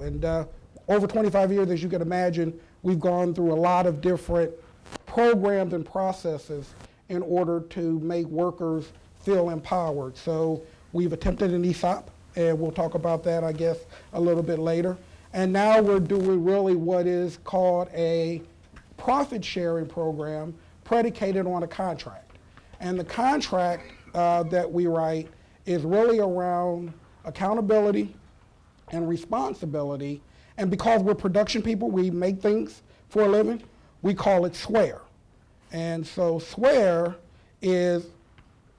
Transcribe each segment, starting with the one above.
And uh, over 25 years, as you can imagine, we've gone through a lot of different programs and processes in order to make workers feel empowered. So we've attempted an ESOP, and we'll talk about that, I guess, a little bit later. And now we're doing really what is called a profit sharing program predicated on a contract. And the contract uh, that we write is really around accountability and responsibility. And because we're production people, we make things for a living, we call it swear. And so swear is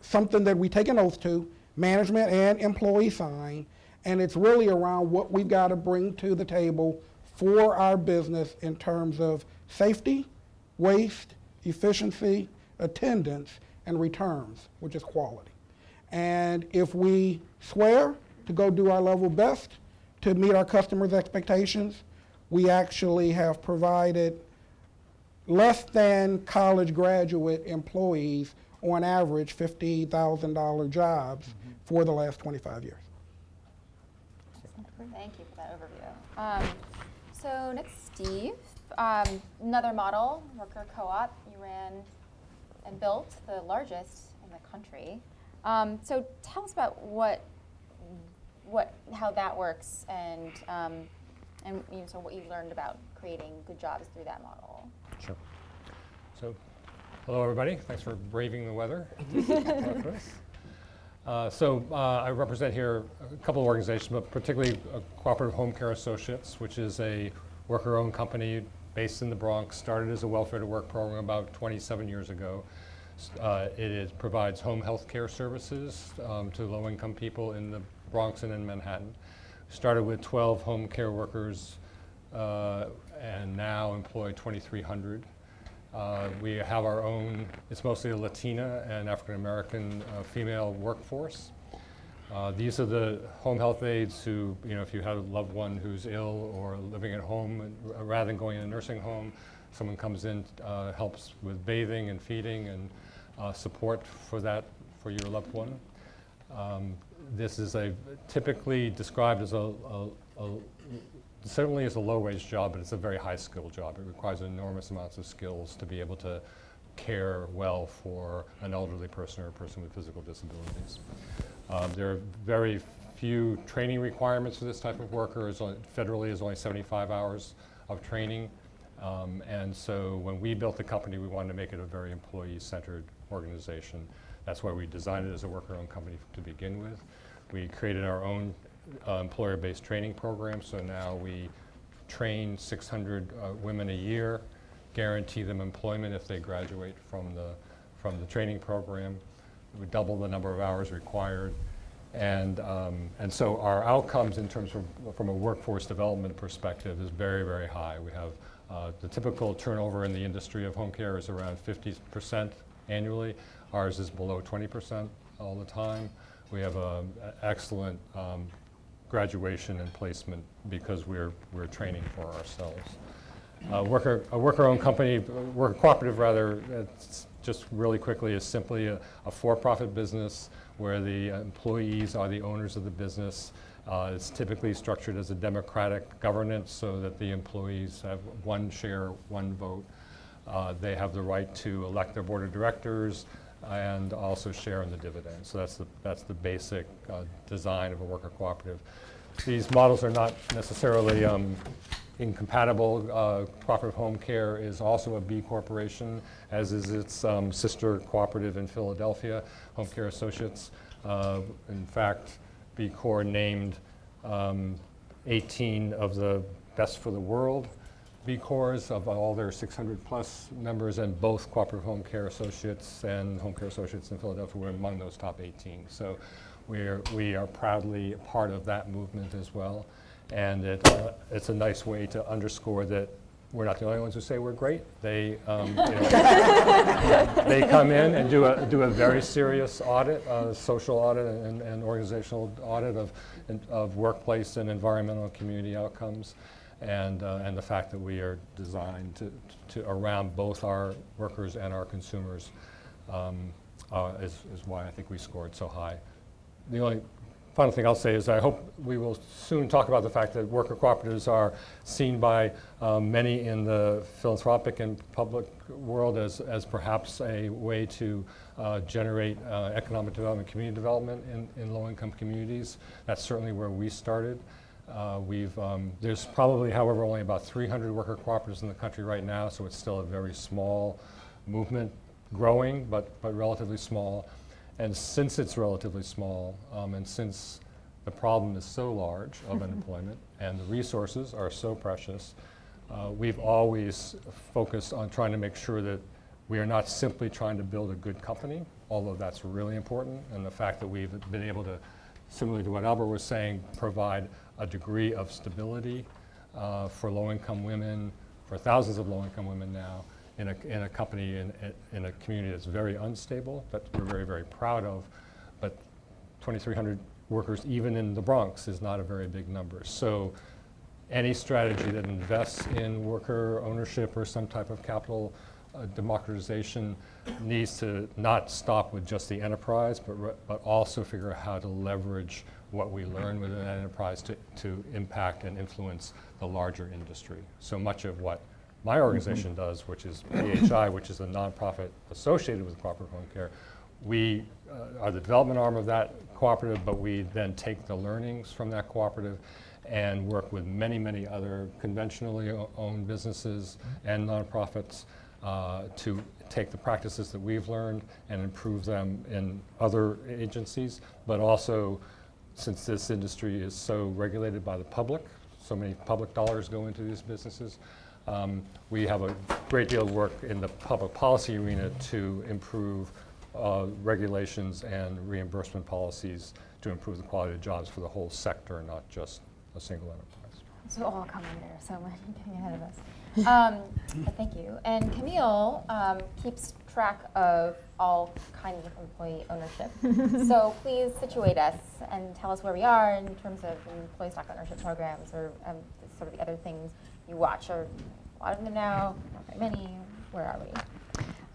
something that we take an oath to, management and employee sign, and it's really around what we've got to bring to the table for our business in terms of safety, waste, efficiency, attendance, and returns, which is quality. And if we swear to go do our level best to meet our customers' expectations, we actually have provided less than college graduate employees on average $50,000 jobs mm-hmm. for the last 25 years. Thank you for that overview. Um, so next, Steve. Um, another model, worker co-op. You ran and built the largest in the country. Um, so tell us about what, what, how that works, and um, and you know, so what you learned about creating good jobs through that model. Sure. So, hello everybody. Thanks for braving the weather. uh, so uh, I represent here a couple of organizations, but particularly uh, Cooperative Home Care Associates, which is a worker-owned company based in the Bronx, started as a welfare to work program about 27 years ago. Uh, it is, provides home health care services um, to low-income people in the Bronx and in Manhattan. Started with 12 home care workers uh, and now employ 2,300. Uh, we have our own, it's mostly a Latina and African American uh, female workforce. Uh, these are the home health aides who, you know, if you have a loved one who's ill or living at home, rather than going in a nursing home, someone comes in, uh, helps with bathing and feeding and uh, support for that, for your loved one. Um, this is a typically described as a, a, a certainly is a low-wage job, but it's a very high-skill job. It requires enormous amounts of skills to be able to care well for an elderly person or a person with physical disabilities. Um, there are very few training requirements for this type of worker. Only, federally is only 75 hours of training. Um, and so when we built the company, we wanted to make it a very employee-centered organization. That's why we designed it as a worker-owned company to begin with. We created our own uh, employer-based training program, so now we train 600 uh, women a year, guarantee them employment if they graduate from the, from the training program. We double the number of hours required. And, um, and so our outcomes in terms of from a workforce development perspective is very, very high. We have uh, the typical turnover in the industry of home care is around 50% annually. Ours is below 20% all the time. We have an excellent um, graduation and placement because we're, we're training for ourselves. Uh, worker, a worker-owned company, worker cooperative rather, just really quickly is simply a, a for-profit business where the employees are the owners of the business. Uh, it's typically structured as a democratic governance so that the employees have one share, one vote. Uh, they have the right to elect their board of directors and also share in the dividends. So that's the, that's the basic uh, design of a worker cooperative. These models are not necessarily um, incompatible. Uh, Cooperative Home Care is also a B corporation, as is its um, sister cooperative in Philadelphia, Home Care Associates. Uh, in fact, B Corp named um, 18 of the best for the world B Corps of all their 600 plus members, and both Cooperative Home Care Associates and Home Care Associates in Philadelphia were among those top 18. So we're, we are proudly part of that movement as well. And it, uh, it's a nice way to underscore that we're not the only ones who say we're great. They, um, you know, they come in and do a, do a very serious audit, uh, social audit and, and organizational audit of, of workplace and environmental and community outcomes. And, uh, and the fact that we are designed to, to around both our workers and our consumers um, uh, is, is why I think we scored so high. The only final thing I'll say is I hope we will soon talk about the fact that worker cooperatives are seen by um, many in the philanthropic and public world as, as perhaps a way to uh, generate uh, economic development, community development in, in low-income communities. That's certainly where we started. Uh, we've, um, there's probably, however, only about 300 worker cooperatives in the country right now, so it's still a very small movement, growing, but, but relatively small. And since it's relatively small, um, and since the problem is so large of unemployment and the resources are so precious, uh, we've always focused on trying to make sure that we are not simply trying to build a good company, although that's really important, and the fact that we've been able to, similarly to what Albert was saying, provide a degree of stability uh, for low-income women, for thousands of low-income women now, in a, in a company, in, in a community that's very unstable, that we're very, very proud of, but 2,300 workers, even in the Bronx, is not a very big number. So any strategy that invests in worker ownership or some type of capital uh, democratization needs to not stop with just the enterprise, but, but also figure out how to leverage what we learn within that enterprise to, to impact and influence the larger industry. So much of what my organization does, which is PHI, which is a nonprofit associated with cooperative home care, we uh, are the development arm of that cooperative, but we then take the learnings from that cooperative and work with many, many other conventionally owned businesses and nonprofits uh, to take the practices that we've learned and improve them in other agencies, but also since this industry is so regulated by the public, so many public dollars go into these businesses, um, we have a great deal of work in the public policy arena to improve uh, regulations and reimbursement policies to improve the quality of jobs for the whole sector, not just a single enterprise. So all come there, so we're getting ahead of us. Um, thank you. And Camille um, keeps track of all kinds of employee ownership. so please situate us and tell us where we are in terms of employee stock ownership programs or um, sort of the other things you watch. Are a lot of them now? Not very many. Where are we?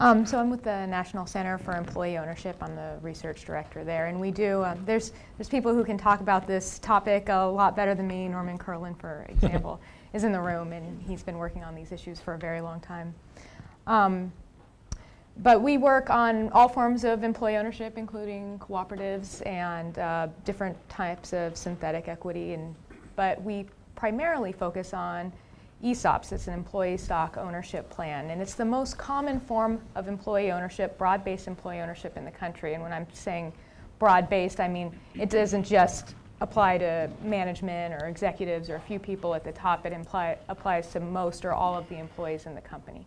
Um, so I'm with the National Center for Employee Ownership. I'm the research director there, and we do. Uh, there's there's people who can talk about this topic a lot better than me. Norman Kurland, for example, is in the room, and he's been working on these issues for a very long time. Um, but we work on all forms of employee ownership, including cooperatives and uh, different types of synthetic equity. And but we primarily focus on ESOPs, it's an employee stock ownership plan, and it's the most common form of employee ownership, broad-based employee ownership in the country. And when I'm saying broad-based, I mean it doesn't just apply to management or executives or a few people at the top. It applies to most or all of the employees in the company.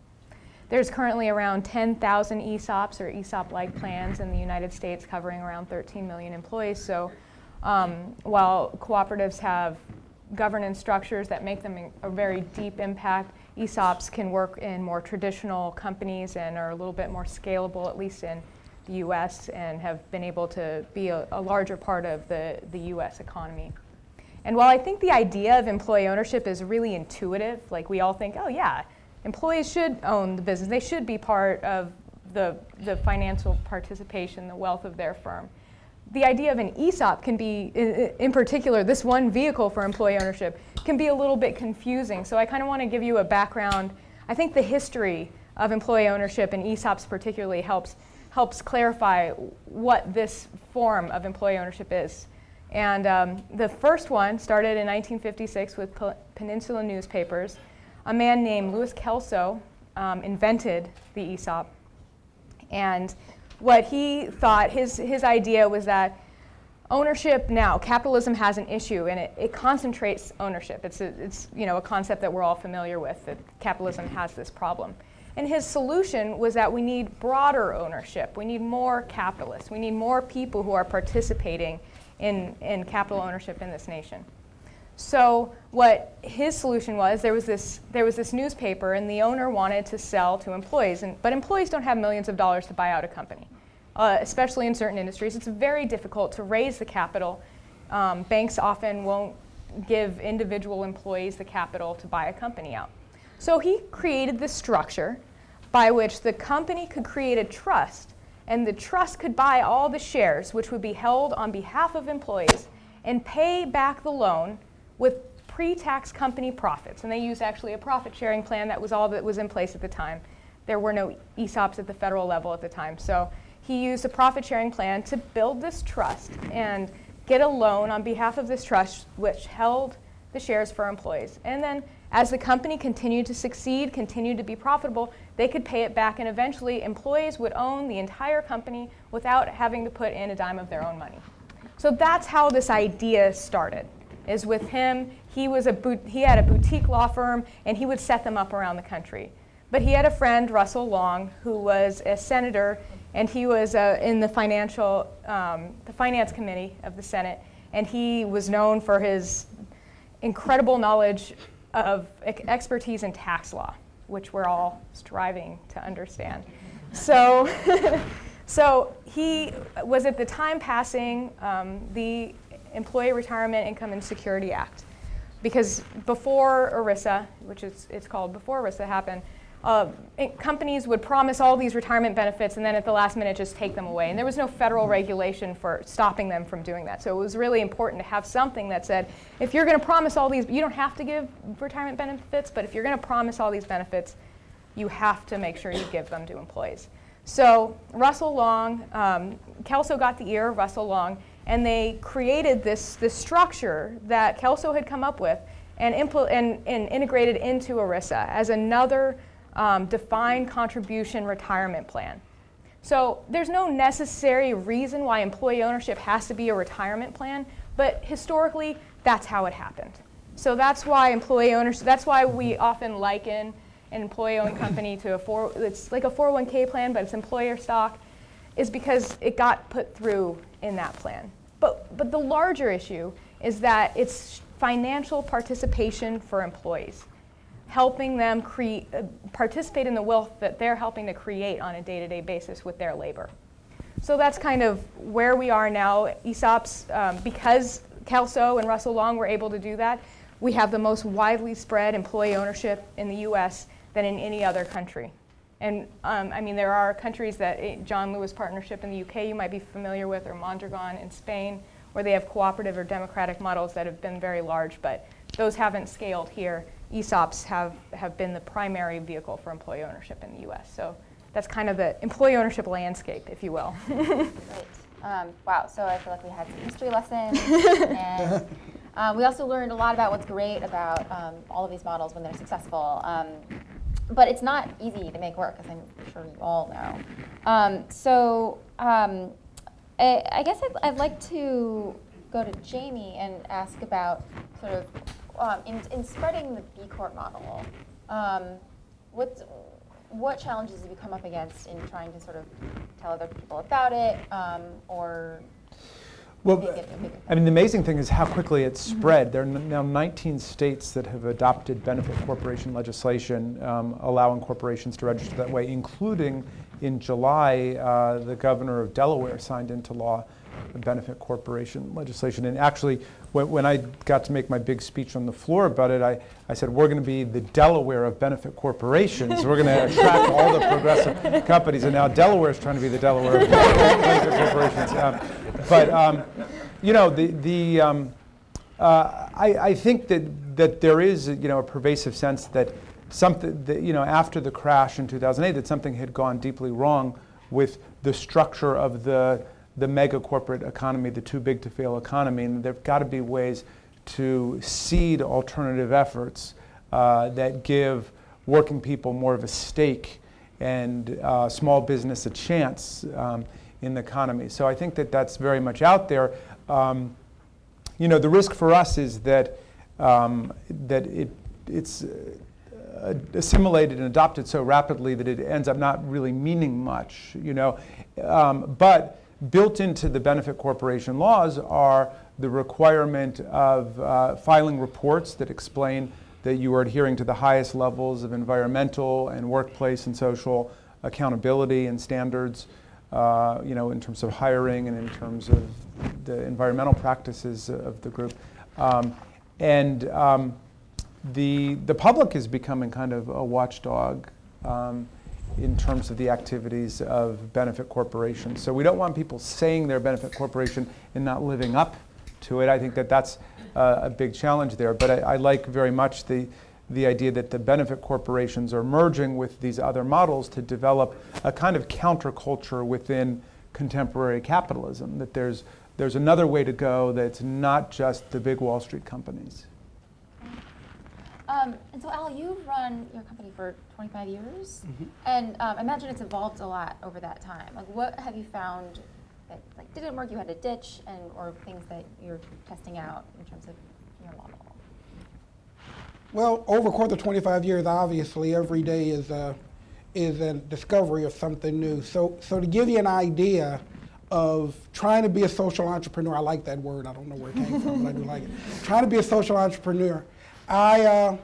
There's currently around 10,000 ESOPs or ESOP-like plans in the United States covering around 13 million employees. So um, while cooperatives have governance structures that make them a very deep impact. ESOPs can work in more traditional companies and are a little bit more scalable, at least in the US, and have been able to be a, a larger part of the, the US economy. And while I think the idea of employee ownership is really intuitive, like we all think, oh yeah, employees should own the business, they should be part of the, the financial participation, the wealth of their firm the idea of an ESOP can be, in particular, this one vehicle for employee ownership can be a little bit confusing. So I kind of want to give you a background. I think the history of employee ownership and ESOPs particularly helps, helps clarify what this form of employee ownership is. And um, the first one started in 1956 with Peninsula Newspapers. A man named Louis Kelso um, invented the ESOP. And what he thought, his, his idea was that ownership now, capitalism has an issue and it, it concentrates ownership. It's, a, it's you know, a concept that we're all familiar with, that capitalism has this problem. And his solution was that we need broader ownership. We need more capitalists. We need more people who are participating in, in capital ownership in this nation. So what his solution was, there was this there was this newspaper, and the owner wanted to sell to employees, and, but employees don't have millions of dollars to buy out a company, uh, especially in certain industries. It's very difficult to raise the capital. Um, banks often won't give individual employees the capital to buy a company out. So he created this structure by which the company could create a trust, and the trust could buy all the shares, which would be held on behalf of employees and pay back the loan with pre-tax company profits. And they used actually a profit sharing plan that was all that was in place at the time. There were no ESOPs at the federal level at the time. So he used a profit sharing plan to build this trust and get a loan on behalf of this trust, which held the shares for employees. And then as the company continued to succeed, continued to be profitable, they could pay it back, and eventually employees would own the entire company without having to put in a dime of their own money. So that's how this idea started. Is with him, he was a he had a boutique law firm, and he would set them up around the country. But he had a friend, Russell Long, who was a senator, and he was uh, in the financial, um, the finance committee of the Senate, and he was known for his incredible knowledge of expertise in tax law, which we're all striving to understand. So, so he was at the time passing um, the Employee Retirement Income and Security Act, because before ERISA, which is it's called before ERISA happened, uh, it, companies would promise all these retirement benefits and then at the last minute just take them away. And there was no federal regulation for stopping them from doing that. So it was really important to have something that said, if you're going to promise all these, you don't have to give retirement benefits, but if you're going to promise all these benefits, you have to make sure you give them to employees. So Russell Long, um, Kelso got the ear of Russell Long, and they created this, this structure that Kelso had come up with and, and, and integrated into ERISA as another um, defined contribution retirement plan. So there's no necessary reason why employee ownership has to be a retirement plan, but historically, that's how it happened. So that's why employee ownership, that's why we often liken an employee-owned company to a four, it's like a 401k plan, but it's employer stock, is because it got put through in that plan. But, but the larger issue is that it's financial participation for employees helping them uh, participate in the wealth that they're helping to create on a day-to-day basis with their labor. So that's kind of where we are now. ESOPs, um, because Kelso and Russell Long were able to do that, we have the most widely spread employee ownership in the US than in any other country. And um, I mean, there are countries that eh, John Lewis Partnership in the UK you might be familiar with, or Mondragon in Spain, where they have cooperative or democratic models that have been very large, but those haven't scaled here. ESOPs have, have been the primary vehicle for employee ownership in the US. So that's kind of the employee ownership landscape, if you will. Great. Um, wow, so I feel like we had some history lessons. and um, we also learned a lot about what's great about um, all of these models when they're successful. But it's not easy to make work, as I'm sure you all know. Um, so um, I, I, guess I'd, I'd like to go to Jamie and ask about sort of um, in, in spreading the B Corp model, um, what, what challenges have you come up against in trying to sort of tell other people about it um, or well, I mean, the amazing thing is how quickly it's spread. There are now 19 states that have adopted benefit corporation legislation um, allowing corporations to register that way, including in July, uh, the governor of Delaware signed into law benefit corporation legislation. And actually, when, when, I got to make my big speech on the floor about it, I, I said, we're going to be the Delaware of benefit corporations. we're going to attract all the progressive companies. And now Delaware is trying to be the Delaware of benefit corporations. Um, but, um, you know, the, the, um, uh, I, I think that, that there is, you know, a pervasive sense that something, that, you know, after the crash in 2008, that something had gone deeply wrong with the structure of the the mega corporate economy, the too big to fail economy, and there've got to be ways to seed alternative efforts uh, that give working people more of a stake and uh, small business a chance um, in the economy. So I think that that's very much out there. Um, you know, the risk for us is that um, that it it's uh, assimilated and adopted so rapidly that it ends up not really meaning much. You know, um, but built into the benefit corporation laws are the requirement of uh, filing reports that explain that you are adhering to the highest levels of environmental and workplace and social accountability and standards, uh, you know, in terms of hiring and in terms of the environmental practices of the group. Um, and um, the, the public is becoming kind of a watchdog. Um, in terms of the activities of benefit corporations. So we don't want people saying they're a benefit corporation and not living up to it. I think that that's uh, a big challenge there. But I, I like very much the the idea that the benefit corporations are merging with these other models to develop a kind of counterculture within contemporary capitalism. That there's there's another way to go. That's not just the big Wall Street companies. Um, and so, Al, you've run your company for 25 years, Mm-hmm. and um, I imagine it's evolved a lot over that time. Like, what have you found that like didn't work? You had to ditch, and or things that you're testing out in terms of your model. Well, over the course of 25 years, obviously, every day is a, is a discovery of something new. So, so to give you an idea of trying to be a social entrepreneur, I like that word. I don't know where it came from, but I do like it. Trying to be a social entrepreneur, I, uh,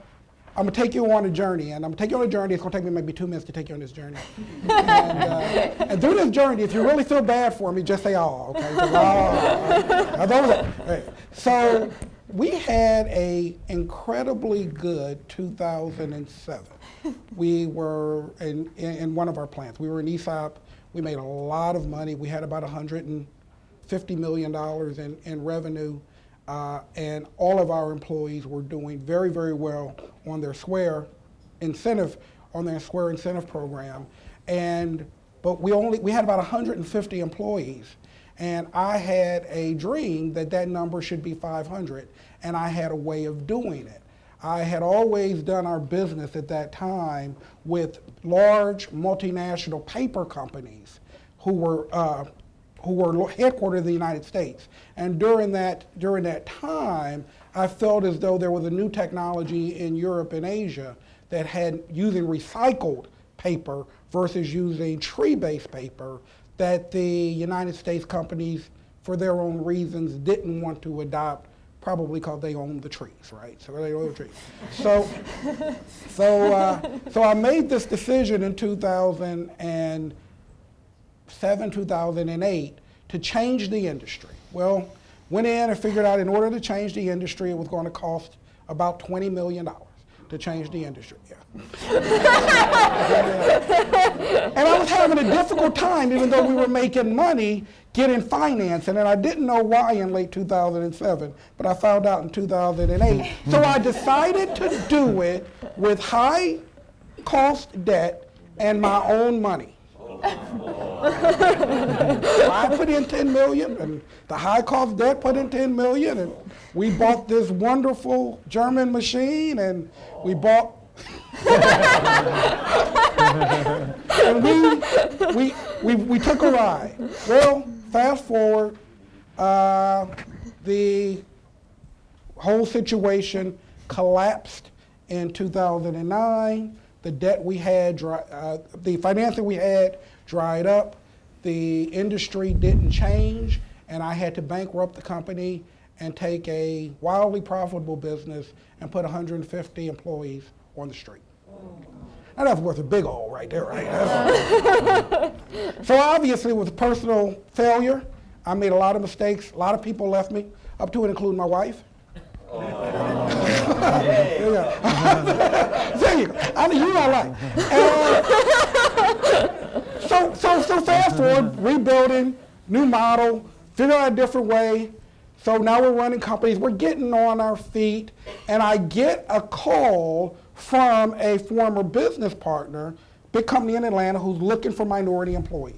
I'm gonna take you on a journey, and I'm gonna take you on a journey. It's gonna take me maybe two minutes to take you on this journey. and, uh, and through this journey, if you really feel bad for me, just say "oh," okay? "Oh." Now, those are- hey. So we had a incredibly good 2007. We were in, in, in one of our plants. We were in ESOP. We made a lot of money. We had about 150 million dollars in, in revenue. Uh, and all of our employees were doing very, very well on their Swear incentive, on their Swear incentive program. And, but we only, we had about 150 employees. And I had a dream that that number should be 500, and I had a way of doing it. I had always done our business at that time with large multinational paper companies who were uh, who were headquartered in the United States. And during that, during that time, I felt as though there was a new technology in Europe and Asia that had using recycled paper versus using tree-based paper that the United States companies, for their own reasons, didn't want to adopt, probably because they own the trees, right? So they own the trees. So, so, uh, so I made this decision in 2000 and 2007, 2008 to change the industry. Well, went in and figured out in order to change the industry, it was going to cost about $20 million to change the industry. Yeah. and I was having a difficult time, even though we were making money, getting financing. And I didn't know why in late 2007, but I found out in 2008. so I decided to do it with high cost debt and my own money. I put in 10 million and the high cost debt put in 10 million and we bought this wonderful German machine and we bought and we, we, we, we took a ride. Well, fast forward, uh, the whole situation collapsed in 2009. The debt we had, uh, the financing we had dried up. The industry didn't change, and I had to bankrupt the company and take a wildly profitable business and put 150 employees on the street. Now that's worth a big hole right there, right? So obviously, it was a personal failure, I made a lot of mistakes. A lot of people left me, up to and including my wife. Oh. Yeah. there you go. I mean, you I like. And, so, so, so fast forward, rebuilding, new model, figure out a different way. So now we're running companies, we're getting on our feet, and I get a call from a former business partner, big company in Atlanta, who's looking for minority employees.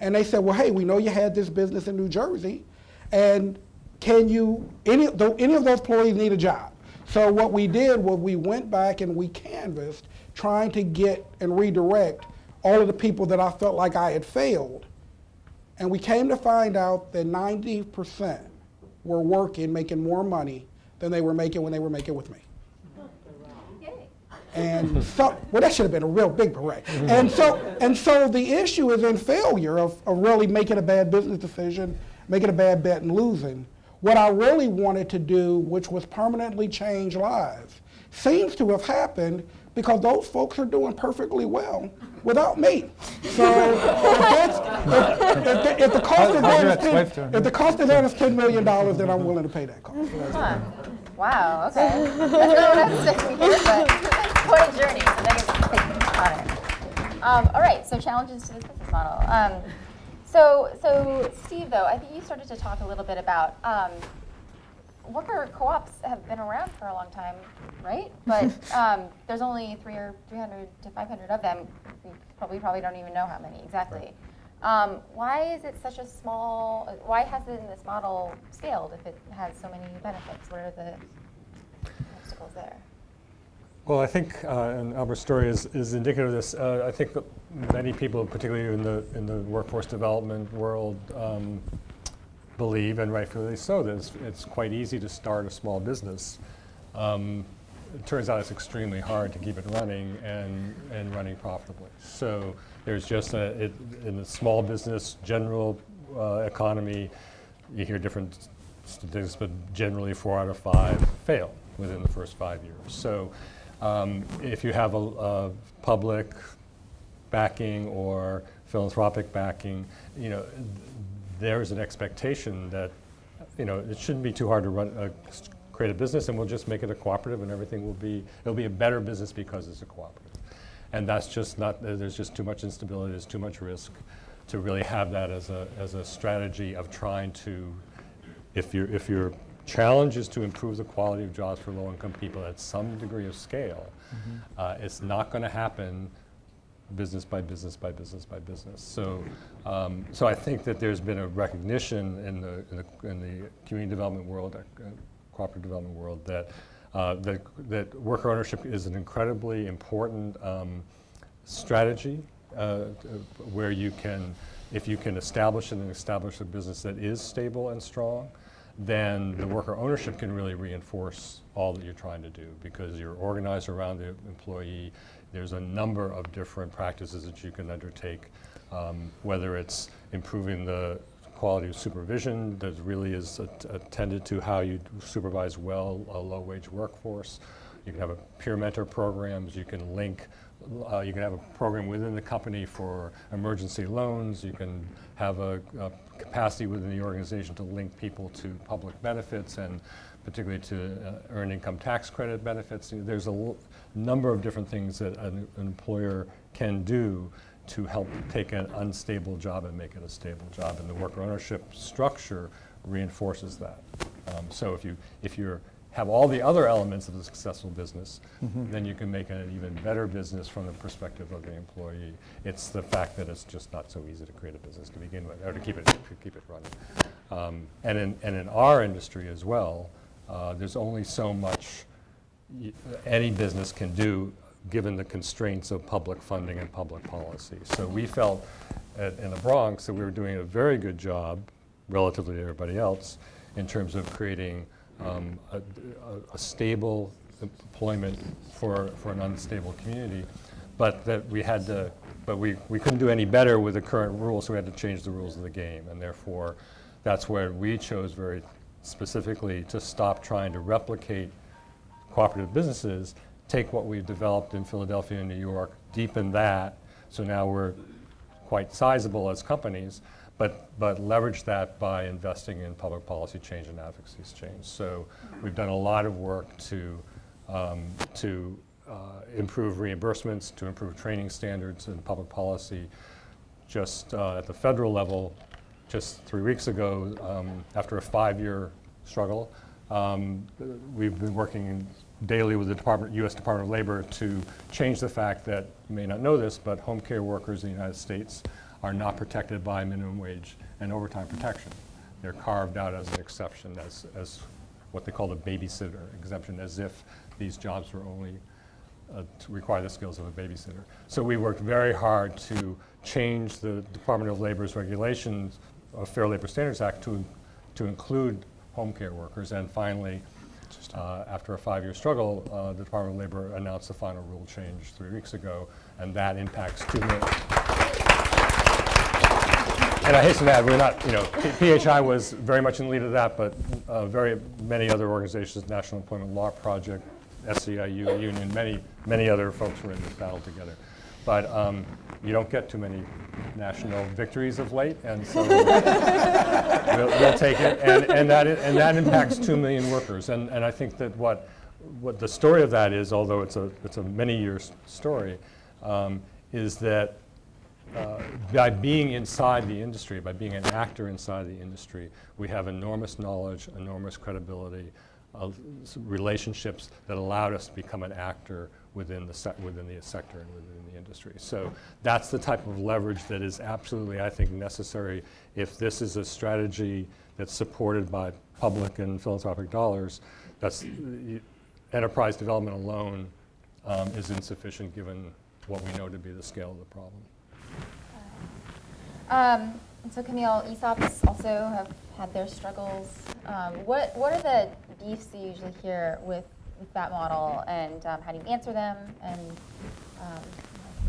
And they said, well, hey, we know you had this business in New Jersey, and can you, any, do any of those employees need a job? So what we did was we went back and we canvassed, trying to get and redirect all of the people that I felt like I had failed. And we came to find out that 90% were working, making more money than they were making when they were making with me. And so, well, that should have been a real big parade. Mm-hmm. And so, and so the issue is in failure of, of really making a bad business decision, making a bad bet and losing. What I really wanted to do, which was permanently change lives, seems to have happened because those folks are doing perfectly well without me. So if, that's, if, if, the, if the cost of that is 10, if the cost of that is $10 million, then I'm willing to pay that cost. Huh. Wow, okay. That's not what I was thinking here, but quite a journey. So thank you thank you on it. Um, all right, so challenges to this business model. Um, so, so Steve, though, I think you started to talk a little bit about um, worker co-ops have been around for a long time, right? But um, there's only three or 300 to 500 of them. We probably probably don't even know how many exactly. Um, why is it such a small? Why hasn't this model scaled if it has so many benefits? What are the obstacles there? Well, I think, uh, and Albert's story is, is indicative of this. Uh, I think that many people, particularly in the in the workforce development world, um, believe, and rightfully so, that it's, it's quite easy to start a small business. Um, it turns out it's extremely hard to keep it running and, and running profitably. So there's just a, it, in the small business general uh, economy, you hear different statistics, but generally four out of five fail within the first five years. So um, if you have a, a public backing or philanthropic backing, you know, there's an expectation that, you know, it shouldn't be too hard to run, uh, create a business and we'll just make it a cooperative and everything will be, it'll be a better business because it's a cooperative. And that's just not, there's just too much instability, there's too much risk to really have that as a, as a strategy of trying to, if, you if your challenge is to improve the quality of jobs for low-income people at some degree of scale, mm-hmm. uh, it's not going to happen business by business by business by business. So, um, so I think that there's been a recognition in the, in the, in the community development world, uh, cooperative development world, that, uh, that, that worker ownership is an incredibly important um, strategy uh, where you can, if you can establish and establish a business that is stable and strong, then the worker ownership can really reinforce all that you're trying to do because you're organized around the employee, there's a number of different practices that you can undertake, um, whether it's improving the quality of supervision that really is attended to how you supervise well a low-wage workforce. You can have a peer mentor programs. You can link. Uh, you can have a program within the company for emergency loans. You can have a, a, capacity within the organization to link people to public benefits and particularly to uh, earned income tax credit benefits. There's a number of different things that an, an employer can do to help take an unstable job and make it a stable job. And the worker ownership structure reinforces that. Um, so if you if you have all the other elements of a successful business, mm-hmm. then you can make an even better business from the perspective of the employee. It's the fact that it's just not so easy to create a business to begin with, or to keep it to keep it running. Um, and in and in our industry as well, uh, there's only so much any business can do given the constraints of public funding and public policy. So we felt at, in the Bronx that we were doing a very good job, relatively to everybody else, in terms of creating um, a, a, stable employment for, for an unstable community, but that we had to, but we, we couldn't do any better with the current rules, so we had to change the rules of the game, and therefore that's where we chose very specifically to stop trying to replicate cooperative businesses, take what we've developed in Philadelphia and New York, deepen that, so now we're quite sizable as companies, but, but leverage that by investing in public policy change and advocacy change. So we've done a lot of work to, um, to uh, improve reimbursements, to improve training standards and public policy. Just uh, at the federal level, just three weeks ago, um, after a five-year struggle, um, we've been working daily with the Department, U.S. Department of Labor to change the fact that, you may not know this, but home care workers in the United States are not protected by minimum wage and overtime protection. They're carved out as an exception, as, as what they call the babysitter exemption, as if these jobs were only uh, to require the skills of a babysitter. So we worked very hard to change the Department of Labor's regulations of Fair Labor Standards Act to, to include home care workers. And finally, uh, after a five-year struggle, uh, the Department of Labor announced the final rule change three weeks ago, and that impacts two million. And I hasten to add, we're not, you know, PHI was very much in the lead of that, but uh, very many other organizations, National Employment Law Project, SEIU, Union, many, many other folks were in this battle together. But um, you don't get too many national victories of late, and so we'll, we'll, take it. And, and, that, and that impacts 2 million workers. And, and I think that what, what the story of that is, although it's a, it's a many years story, um, is that uh, by being inside the industry, by being an actor inside the industry, we have enormous knowledge, enormous credibility, uh, relationships that allowed us to become an actor within the, within the sector and within the industry. So that's the type of leverage that is absolutely, I think, necessary if this is a strategy that's supported by public and philanthropic dollars. That's enterprise development alone um, is insufficient given what we know to be the scale of the problem. Um, so Camille, ESOPs also have had their struggles. Um, what what are the beefs you usually hear with that model, and um, how do you answer them? And um,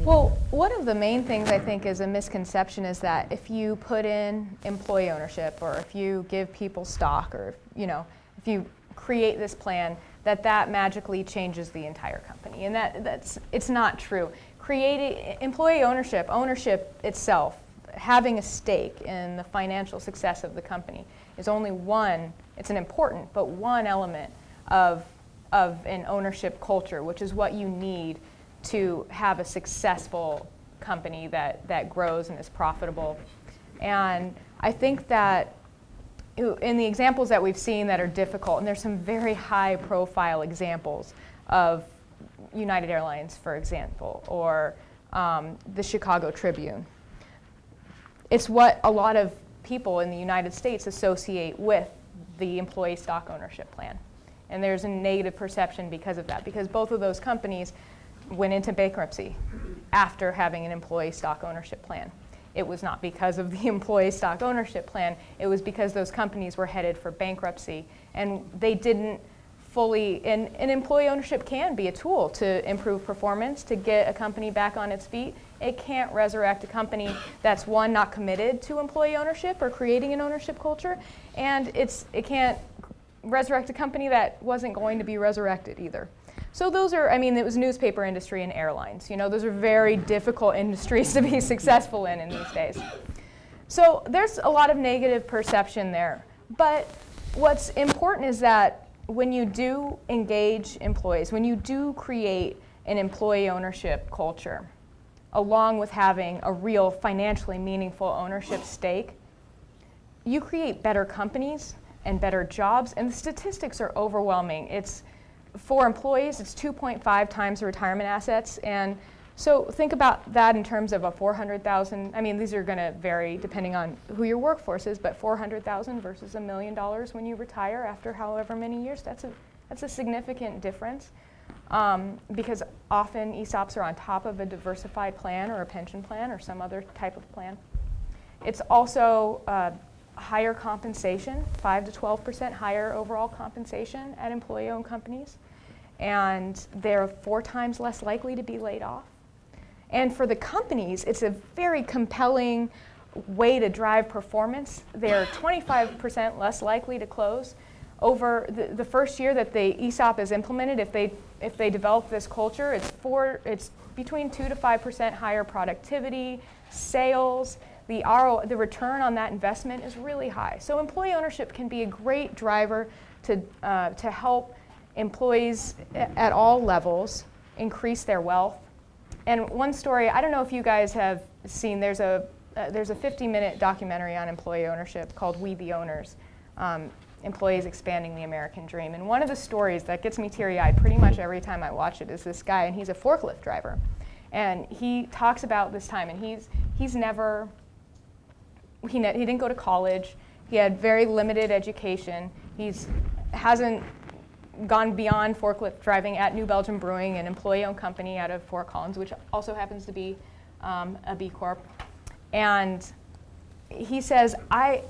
Well, one of the main things I think is a misconception is that if you put in employee ownership or if you give people stock or you know if you create this plan that that magically changes the entire company and that that's it's not true. Creating employee ownership, ownership itself, having a stake in the financial success of the company is only one, it's an important but one element of of an ownership culture, which is what you need to have a successful company that, that grows and is profitable. And I think that in the examples that we've seen that are difficult, and there's some very high profile examples of United Airlines, for example, or um, the Chicago Tribune. It's what a lot of people in the United States associate with the employee stock ownership plan. And there's a negative perception because of that, because both of those companies went into bankruptcy after having an employee stock ownership plan. It was not because of the employee stock ownership plan, it was because those companies were headed for bankruptcy and they didn't fully, and, and employee ownership can be a tool to improve performance, to get a company back on its feet. It can't resurrect a company that's one, not committed to employee ownership or creating an ownership culture, and it's, it can't resurrect a company that wasn't going to be resurrected either. So those are, I mean, it was newspaper industry and airlines. You know, those are very difficult industries to be successful in in these days. So there's a lot of negative perception there. But what's important is that when you do engage employees, when you do create an employee ownership culture, along with having a real financially meaningful ownership stake, you create better companies and better jobs, and the statistics are overwhelming. It's for employees, it's 2.5 times the retirement assets, and so think about that in terms of a 400,000. I mean, these are going to vary depending on who your workforce is, but 400,000 versus a million dollars when you retire after however many years, that's a, that's a significant difference. Um, because often ESOPs are on top of a diversified plan or a pension plan or some other type of plan. It's also uh, higher compensation, 5 to 12% higher overall compensation at employee owned companies. And they're four times less likely to be laid off. And for the companies, it's a very compelling way to drive performance. They're 25% less likely to close. Over the, the first year that the ESOP is implemented, if they, if they develop this culture, it's, four, it's between 2 to 5% higher productivity, sales, the RO, the return on that investment is really high. So employee ownership can be a great driver to, uh, to help employees at all levels increase their wealth. And one story, I don't know if you guys have seen, there's a, uh, there's a 50 minute documentary on employee ownership called We the Owners. Um, employees expanding the American dream. And one of the stories that gets me teary eyed pretty much every time I watch it is this guy, and he's a forklift driver. And he talks about this time, and he's, he's never he, he didn't go to college. He had very limited education. He's hasn't gone beyond forklift driving at New Belgium Brewing, an employee-owned company out of Fort Collins, which also happens to be um, a B Corp. And he says, I,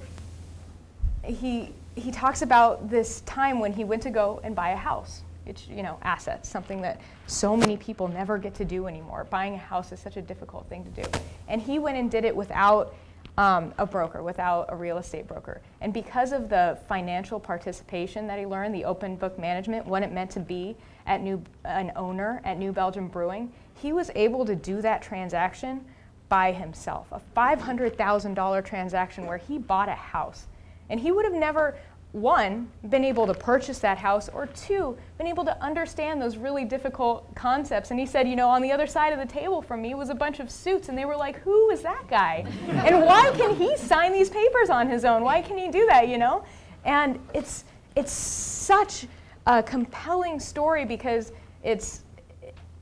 he, he talks about this time when he went to go and buy a house. It's, you know, assets, something that so many people never get to do anymore. Buying a house is such a difficult thing to do. And he went and did it without um, a broker, without a real estate broker. And because of the financial participation that he learned, the open book management, what it meant to be at New, an owner at New Belgium Brewing, he was able to do that transaction by himself. A $500,000 transaction where he bought a house. And he would have never one, been able to purchase that house, or two, been able to understand those really difficult concepts. And he said, you know, on the other side of the table from me was a bunch of suits, and they were like, who is that guy? and why can he sign these papers on his own? Why can he do that, you know? And it's, it's such a compelling story because it's,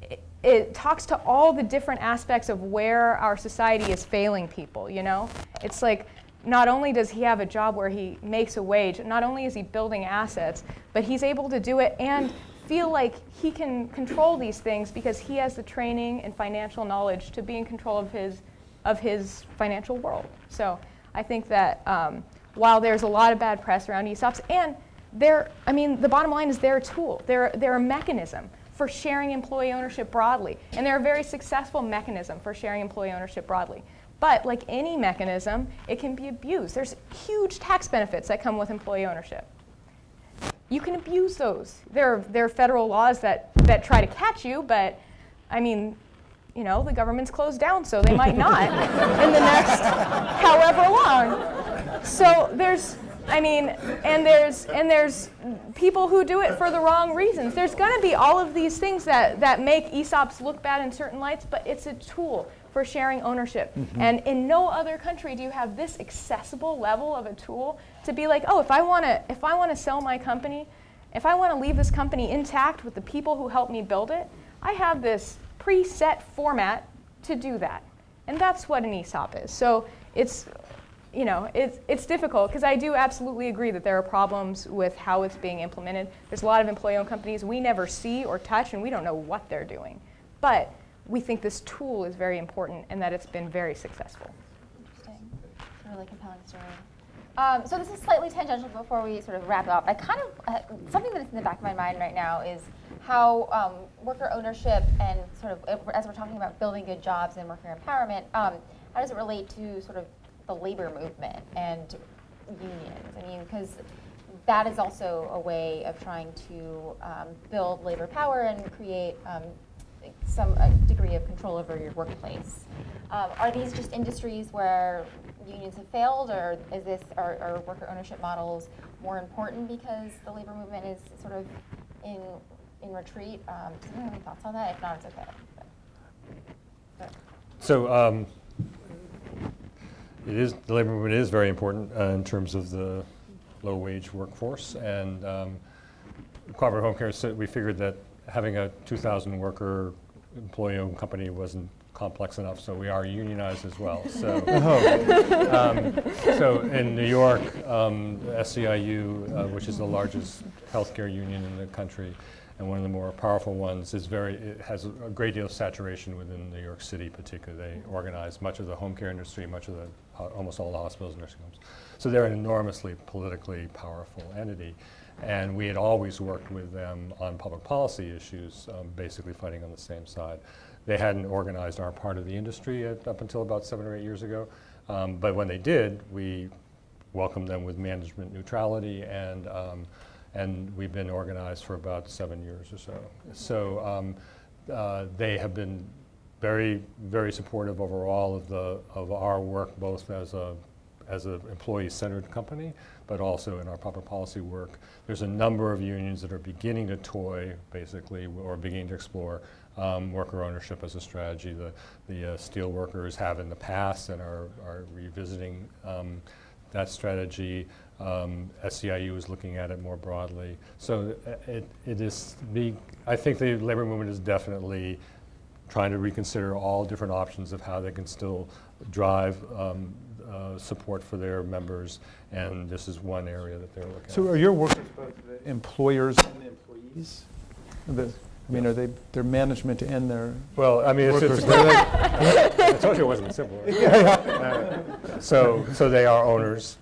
it, it talks to all the different aspects of where our society is failing people, you know? It's like, not only does he have a job where he makes a wage, not only is he building assets, but he's able to do it and feel like he can control these things because he has the training and financial knowledge to be in control of his, of his financial world. So I think that um, while there's a lot of bad press around ESOPs, and they're, I mean, the bottom line is they're a tool, they're, they're a mechanism for sharing employee ownership broadly. And they're a very successful mechanism for sharing employee ownership broadly. But like any mechanism, it can be abused. There's huge tax benefits that come with employee ownership. You can abuse those. There are, there are federal laws that, that try to catch you, but I mean, you know, the government's closed down, so they might not in the next however long. So there's, I mean, and there's and there's people who do it for the wrong reasons. There's going to be all of these things that that make ESOPs look bad in certain lights, but it's a tool for sharing ownership. Mm-hmm. And in no other country do you have this accessible level of a tool to be like, oh, if I want to if I want to sell my company, if I want to leave this company intact with the people who helped me build it, I have this preset format to do that. And that's what an ESOP is. So it's you know, it's, it's difficult because I do absolutely agree that there are problems with how it's being implemented. There's a lot of employee-owned companies we never see or touch, and we don't know what they're doing. But we think this tool is very important and that it's been very successful. Interesting. It's a really compelling story. Um, so this is slightly tangential before we sort of wrap up. I kind of, uh, something that's in the back of my mind right now is how um, worker ownership and sort of, as we're talking about building good jobs and worker empowerment, um, how does it relate to sort of the labor movement and unions? I mean, because that is also a way of trying to um, build labor power and create um, some degree of control over your workplace. Um, are these just industries where unions have failed, or is this are, are, worker ownership models more important because the labor movement is sort of in in retreat? Um, does anyone have any thoughts on that? If not, it's okay. But. So. Um, it is the labor movement is very important uh, in terms of the low wage workforce and um, cooperative home care. So we figured that having a 2,000 worker employee-owned company wasn't complex enough, so we are unionized as well. So, um, so in New York, um, SEIU, uh, which is the largest healthcare union in the country, and one of the more powerful ones, is very it has a, a great deal of saturation within New York City, particularly. They organize much of the home care industry, much of the almost all the hospitals and nursing homes. So they're an enormously politically powerful entity. And we had always worked with them on public policy issues, um, basically fighting on the same side. They hadn't organized our part of the industry at, up until about seven or eight years ago. Um, but when they did, we welcomed them with management neutrality, and, um, and we've been organized for about seven years or so. So um, uh, they have been very, very supportive overall of, the, of our work, both as a as an employee-centered company, but also in our public policy work. There's a number of unions that are beginning to toy, basically, or beginning to explore um, worker ownership as a strategy. The, the uh, steel workers have in the past and are, are revisiting um, that strategy. Um, SEIU is looking at it more broadly. So uh, it, it is the, I think the labor movement is definitely trying to reconsider all different options of how they can still drive um, uh, support for their members, and this is one area that they're looking so at. So are your workers both the employers and the employees? The, I mean, are they their management and their well? I mean, it's, it's I told you it wasn't simple. uh, so, so they are owners,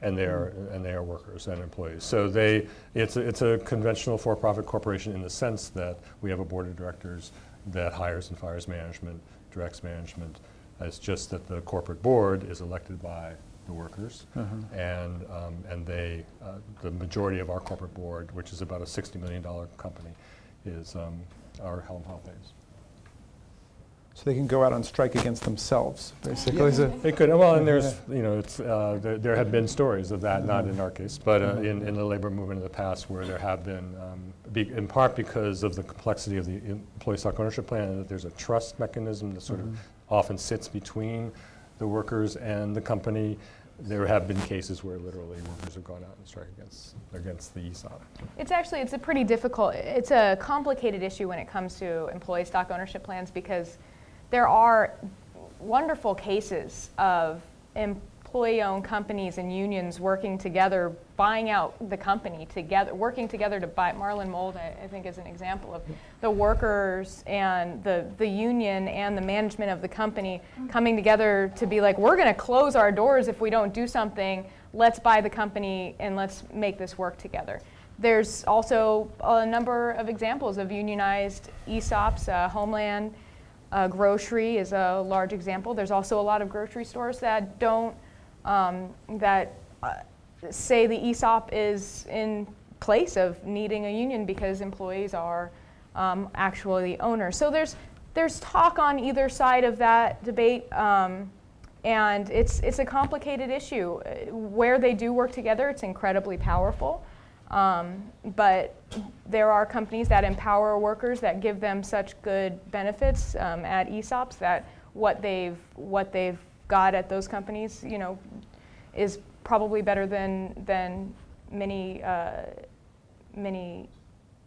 and they are and they are workers and employees. So they it's a, it's a conventional for-profit corporation in the sense that we have a board of directors that hires and fires management, directs management, it's just that the corporate board is elected by the workers, uh -huh. and um, and they uh, the majority of our corporate board, which is about a sixty million dollar company, is um, our Helm Health so they can go out on strike against themselves, basically. is it- It could, well, and there's, you know, it's, uh, there, there have been stories of that, not in our case, but uh, in, in the labor movement in the past where there have been, um, be, in part because of the complexity of the employee stock ownership plan, that there's a trust mechanism that sort of often sits between the workers and the company. There have been cases where literally workers have gone out and strike against, against the ESOP. It's actually, it's a pretty difficult, it's a complicated issue when it comes to employee stock ownership plans because there are wonderful cases of employee-owned companies and unions working together, buying out the company together, working together to buy, Marlin Mold, I, I think is an example of the workers and the, the union and the management of the company coming together to be like, we're gonna close our doors if we don't do something, let's buy the company and let's make this work together. There's also a number of examples of unionized ESOPs, uh, Homeland, uh, grocery is a large example. There's also a lot of grocery stores that don't, um, that uh, say the ESOP is in place of needing a union because employees are um, actually owners. So there's, there's talk on either side of that debate. Um, and it's, it's a complicated issue. Where they do work together, it's incredibly powerful. Um, but there are companies that empower workers that give them such good benefits um, at ESOPs that what they've what they've got at those companies, you know, is probably better than than many uh, many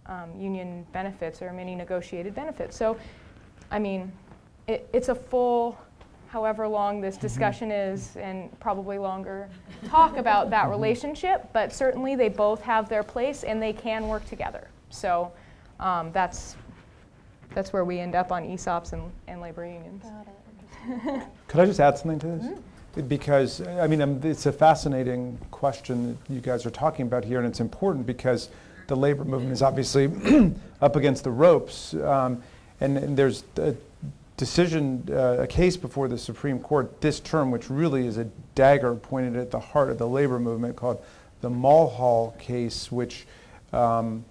um, union benefits or many negotiated benefits. So, I mean, it, it's a full, however long this discussion is, and probably longer, talk about that relationship. But certainly, they both have their place, and they can work together. So, um, that's that's where we end up on ESOPs and, and labor unions. Got it. Could I just add something to this? Because, I mean, um, it's a fascinating question that you guys are talking about here, and it's important because the labor movement is obviously up against the ropes. Um, and, and there's a decision, uh, a case before the Supreme Court this term, which really is a dagger pointed at the heart of the labor movement called the Mulhall case, which um,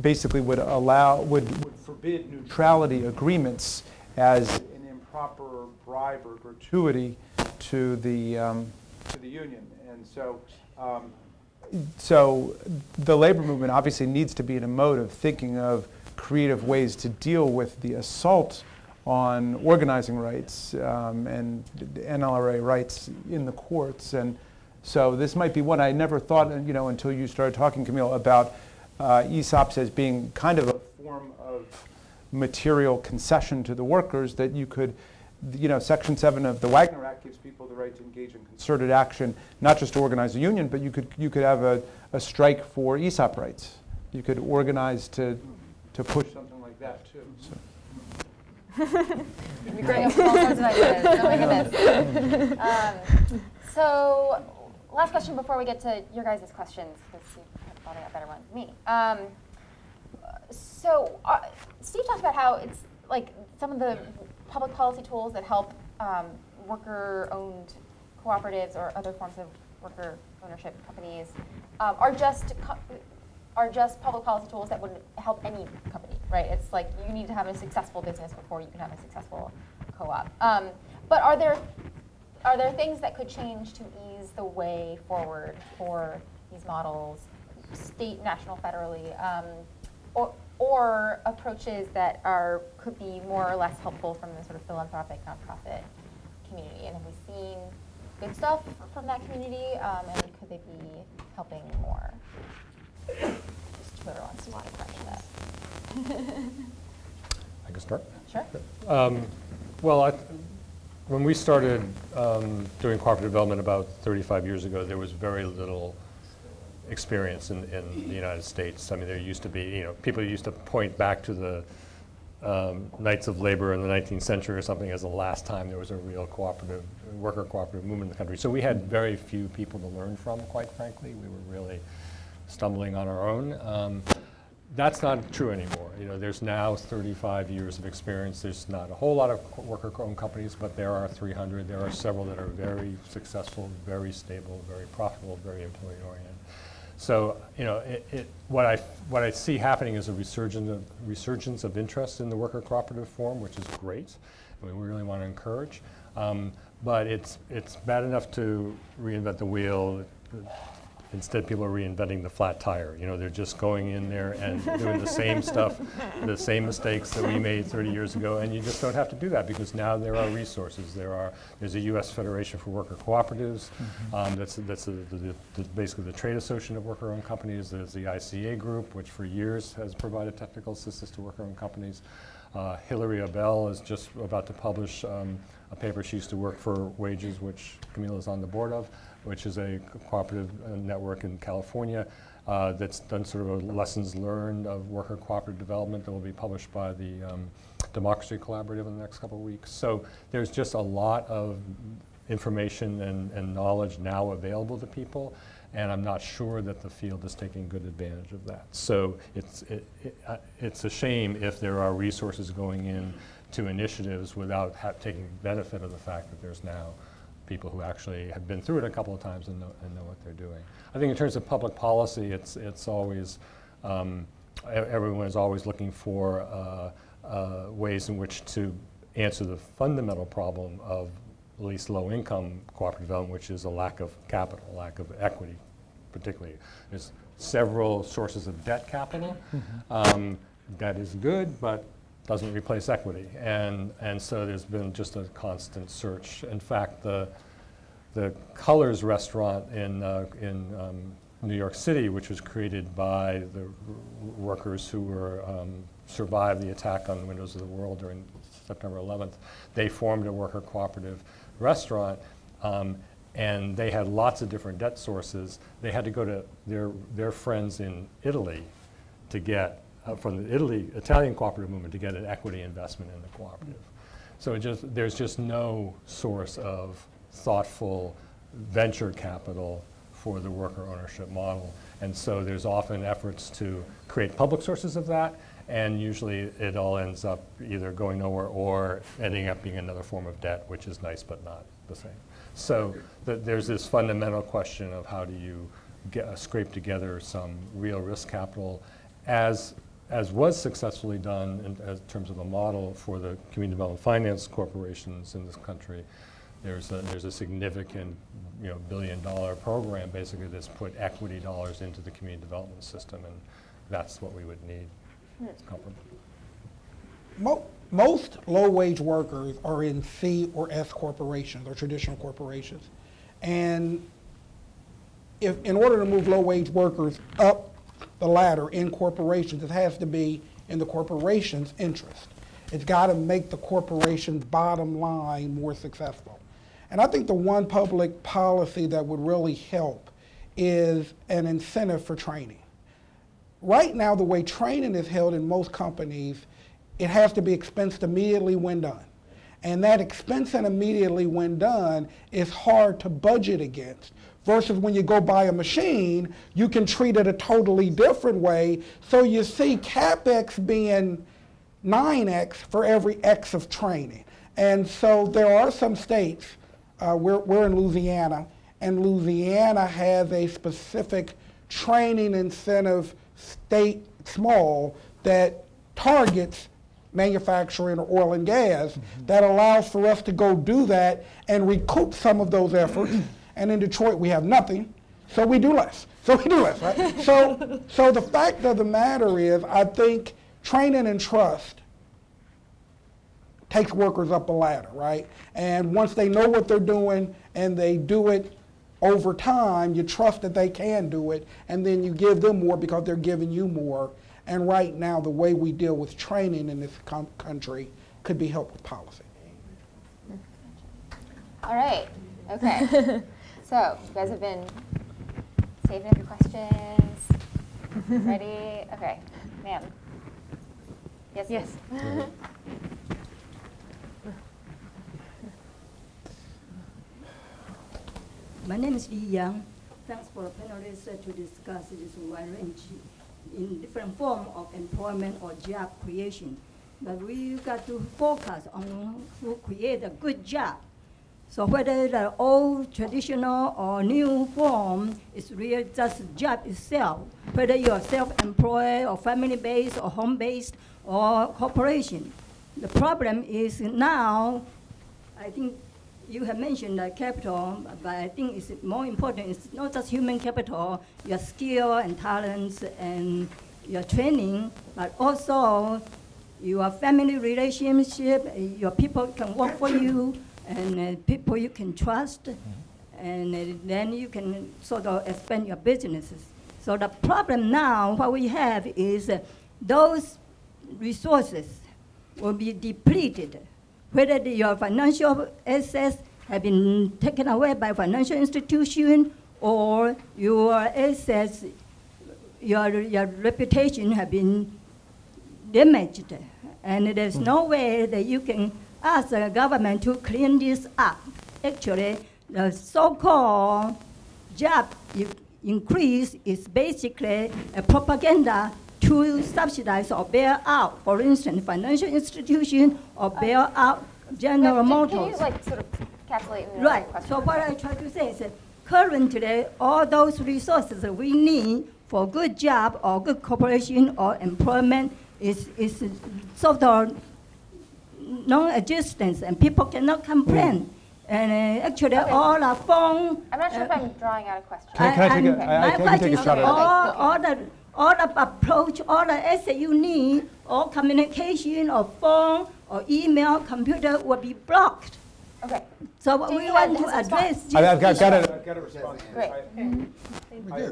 basically would allow, would, would forbid neutrality agreements as an improper bribe or gratuity to the, um, to the union. And so, um, so the labor movement obviously needs to be in a mode of thinking of creative ways to deal with the assault on organizing rights um, and NLRA rights in the courts. And so this might be one I never thought, you know, until you started talking, Camille, about uh, ESOPs as being kind of a form of material concession to the workers that you could, you know, Section 7 of the Wagner Act gives people the right to engage in concerted action, not just to organize a union, but you could, you could have a, a strike for ESOP rights. You could organize to, to push something like that too. So. Oh. Um, so, last question before we get to your guys' questions, because you probably got better ones than me. Um, so, uh, Steve talked about how it's like some of the public policy tools that help um, worker-owned cooperatives or other forms of worker ownership companies um, are just are just public policy tools that would help any company, right? It's like you need to have a successful business before you can have a successful co-op. Um, but are there are there things that could change to ease the way forward for these models, state, national, federally, um, or or approaches that are could be more or less helpful from the sort of philanthropic nonprofit community? And have we seen good stuff from that community? Um, and could they be helping more? Just whoever wants to want to question that. I can start? Sure. Um, Well, I, when we started um, doing cooperative development about 35 years ago, there was very little experience in, in the United States. I mean, there used to be, you know, people used to point back to the um, Knights of Labor in the 19th century or something as the last time there was a real cooperative, worker cooperative movement in the country. So we had very few people to learn from, quite frankly. We were really stumbling on our own. Um, that's not true anymore. You know, there's now 35 years of experience. There's not a whole lot of worker-owned companies, but there are 300. There are several that are very successful, very stable, very profitable, very employee-oriented. So, you know, it, it, what I what I see happening is a resurgence of, resurgence of interest in the worker cooperative form, which is great. I mean, we really want to encourage. Um, but it's it's bad enough to reinvent the wheel. Instead, people are reinventing the flat tire. You know, they're just going in there and doing the same stuff, the same mistakes that we made 30 years ago, and you just don't have to do that because now there are resources. There are there's a U.S. Federation for Worker Cooperatives. Um, that's that's the, the, the, basically the trade association of worker-owned companies. There's the ICA group, which for years has provided technical assistance to worker-owned companies. Uh, Hilary Abell is just about to publish um, a paper. She used to work for Wages, which Camila is on the board of which is a cooperative uh, network in California uh, that's done sort of lessons learned of worker cooperative development that will be published by the um, Democracy Collaborative in the next couple of weeks. So there's just a lot of information and, and knowledge now available to people and I'm not sure that the field is taking good advantage of that. So it's, it, it, uh, it's a shame if there are resources going in to initiatives without taking benefit of the fact that there's now people who actually have been through it a couple of times and know, and know what they're doing. I think in terms of public policy, it's, it's always, um, everyone is always looking for uh, uh, ways in which to answer the fundamental problem of at least low income cooperative development, which is a lack of capital, lack of equity, particularly. There's several sources of debt capital. Mm-hmm. Um, that is good, but doesn't replace equity. And, and so there's been just a constant search. In fact, the, the Colors restaurant in, uh, in um, New York City, which was created by the workers who were, um, survived the attack on the windows of the world during September 11th, they formed a worker cooperative restaurant. Um, and they had lots of different debt sources. They had to go to their, their friends in Italy to get uh, from the Italy, Italian cooperative movement to get an equity investment in the cooperative. So just, there's just no source of thoughtful venture capital for the worker ownership model. And so there's often efforts to create public sources of that, and usually it all ends up either going nowhere or ending up being another form of debt, which is nice but not the same. So th there's this fundamental question of how do you get, uh, scrape together some real risk capital as as was successfully done in, in, terms of a model for the community development finance corporations in this country, there's a, there's a significant you know, billion dollar program basically that's put equity dollars into the community development system and that's what we would need. Hmm. Mo most low-wage workers are in C or S corporations or traditional corporations. And if, in order to move low-wage workers up the ladder in corporations, it has to be in the corporation's interest. It's got to make the corporation's bottom line more successful. And I think the one public policy that would really help is an incentive for training. Right now, the way training is held in most companies, it has to be expensed immediately when done. And that expense and immediately when done is hard to budget against versus when you go buy a machine, you can treat it a totally different way. So you see CapEx being 9x for every X of training. And so there are some states, uh, we're, we're in Louisiana, and Louisiana has a specific training incentive state small that targets manufacturing or oil and gas mm-hmm. that allows for us to go do that and recoup some of those efforts and in Detroit we have nothing, so we do less. So we do less, right? so, so the fact of the matter is, I think training and trust takes workers up a ladder, right? And once they know what they're doing and they do it over time, you trust that they can do it, and then you give them more because they're giving you more. And right now, the way we deal with training in this com- country could be helped with policy. All right. Okay. So, you guys have been saving up your questions. Ready? Okay, ma'am. Yes. Yes. My name is Li Yang. Thanks for panelists to discuss this wide range in different form of employment or job creation. But we got to focus on who create a good job So whether the old traditional or new form is really just job itself, whether you're self-employed or family-based or home-based or corporation. The problem is now, I think you have mentioned the capital, but I think it's more important. It's not just human capital, your skill and talents and your training, but also your family relationship, your people can work for you, and uh, people you can trust, and uh, then you can sort of expand your businesses. So the problem now, what we have is uh, those resources will be depleted, whether the- your financial assets have been taken away by financial institution or your assets, your, your reputation have been damaged. And there's no way that you can ask the government to clean this up. Actually, the so-called job increase is basically a propaganda to subsidize or bail out, for instance, financial institution or bail out General Can- Motors. Can you like sort of the Right, so what I try to say is that currently, all those resources that we need for good job or good cooperation or employment is, is sort of non-existent and people cannot complain. And uh, actually, Okay. all our phone. I'm not sure if uh, I'm drawing out a question. Can I- can I take a- and I- I my can question take a is shot at. All, Okay. all the, all the approach, all the asset you need, all communication or phone or email, computer will be blocked. Okay, So Do we want to address. I've I've got, this got a, I've got a response. great. I-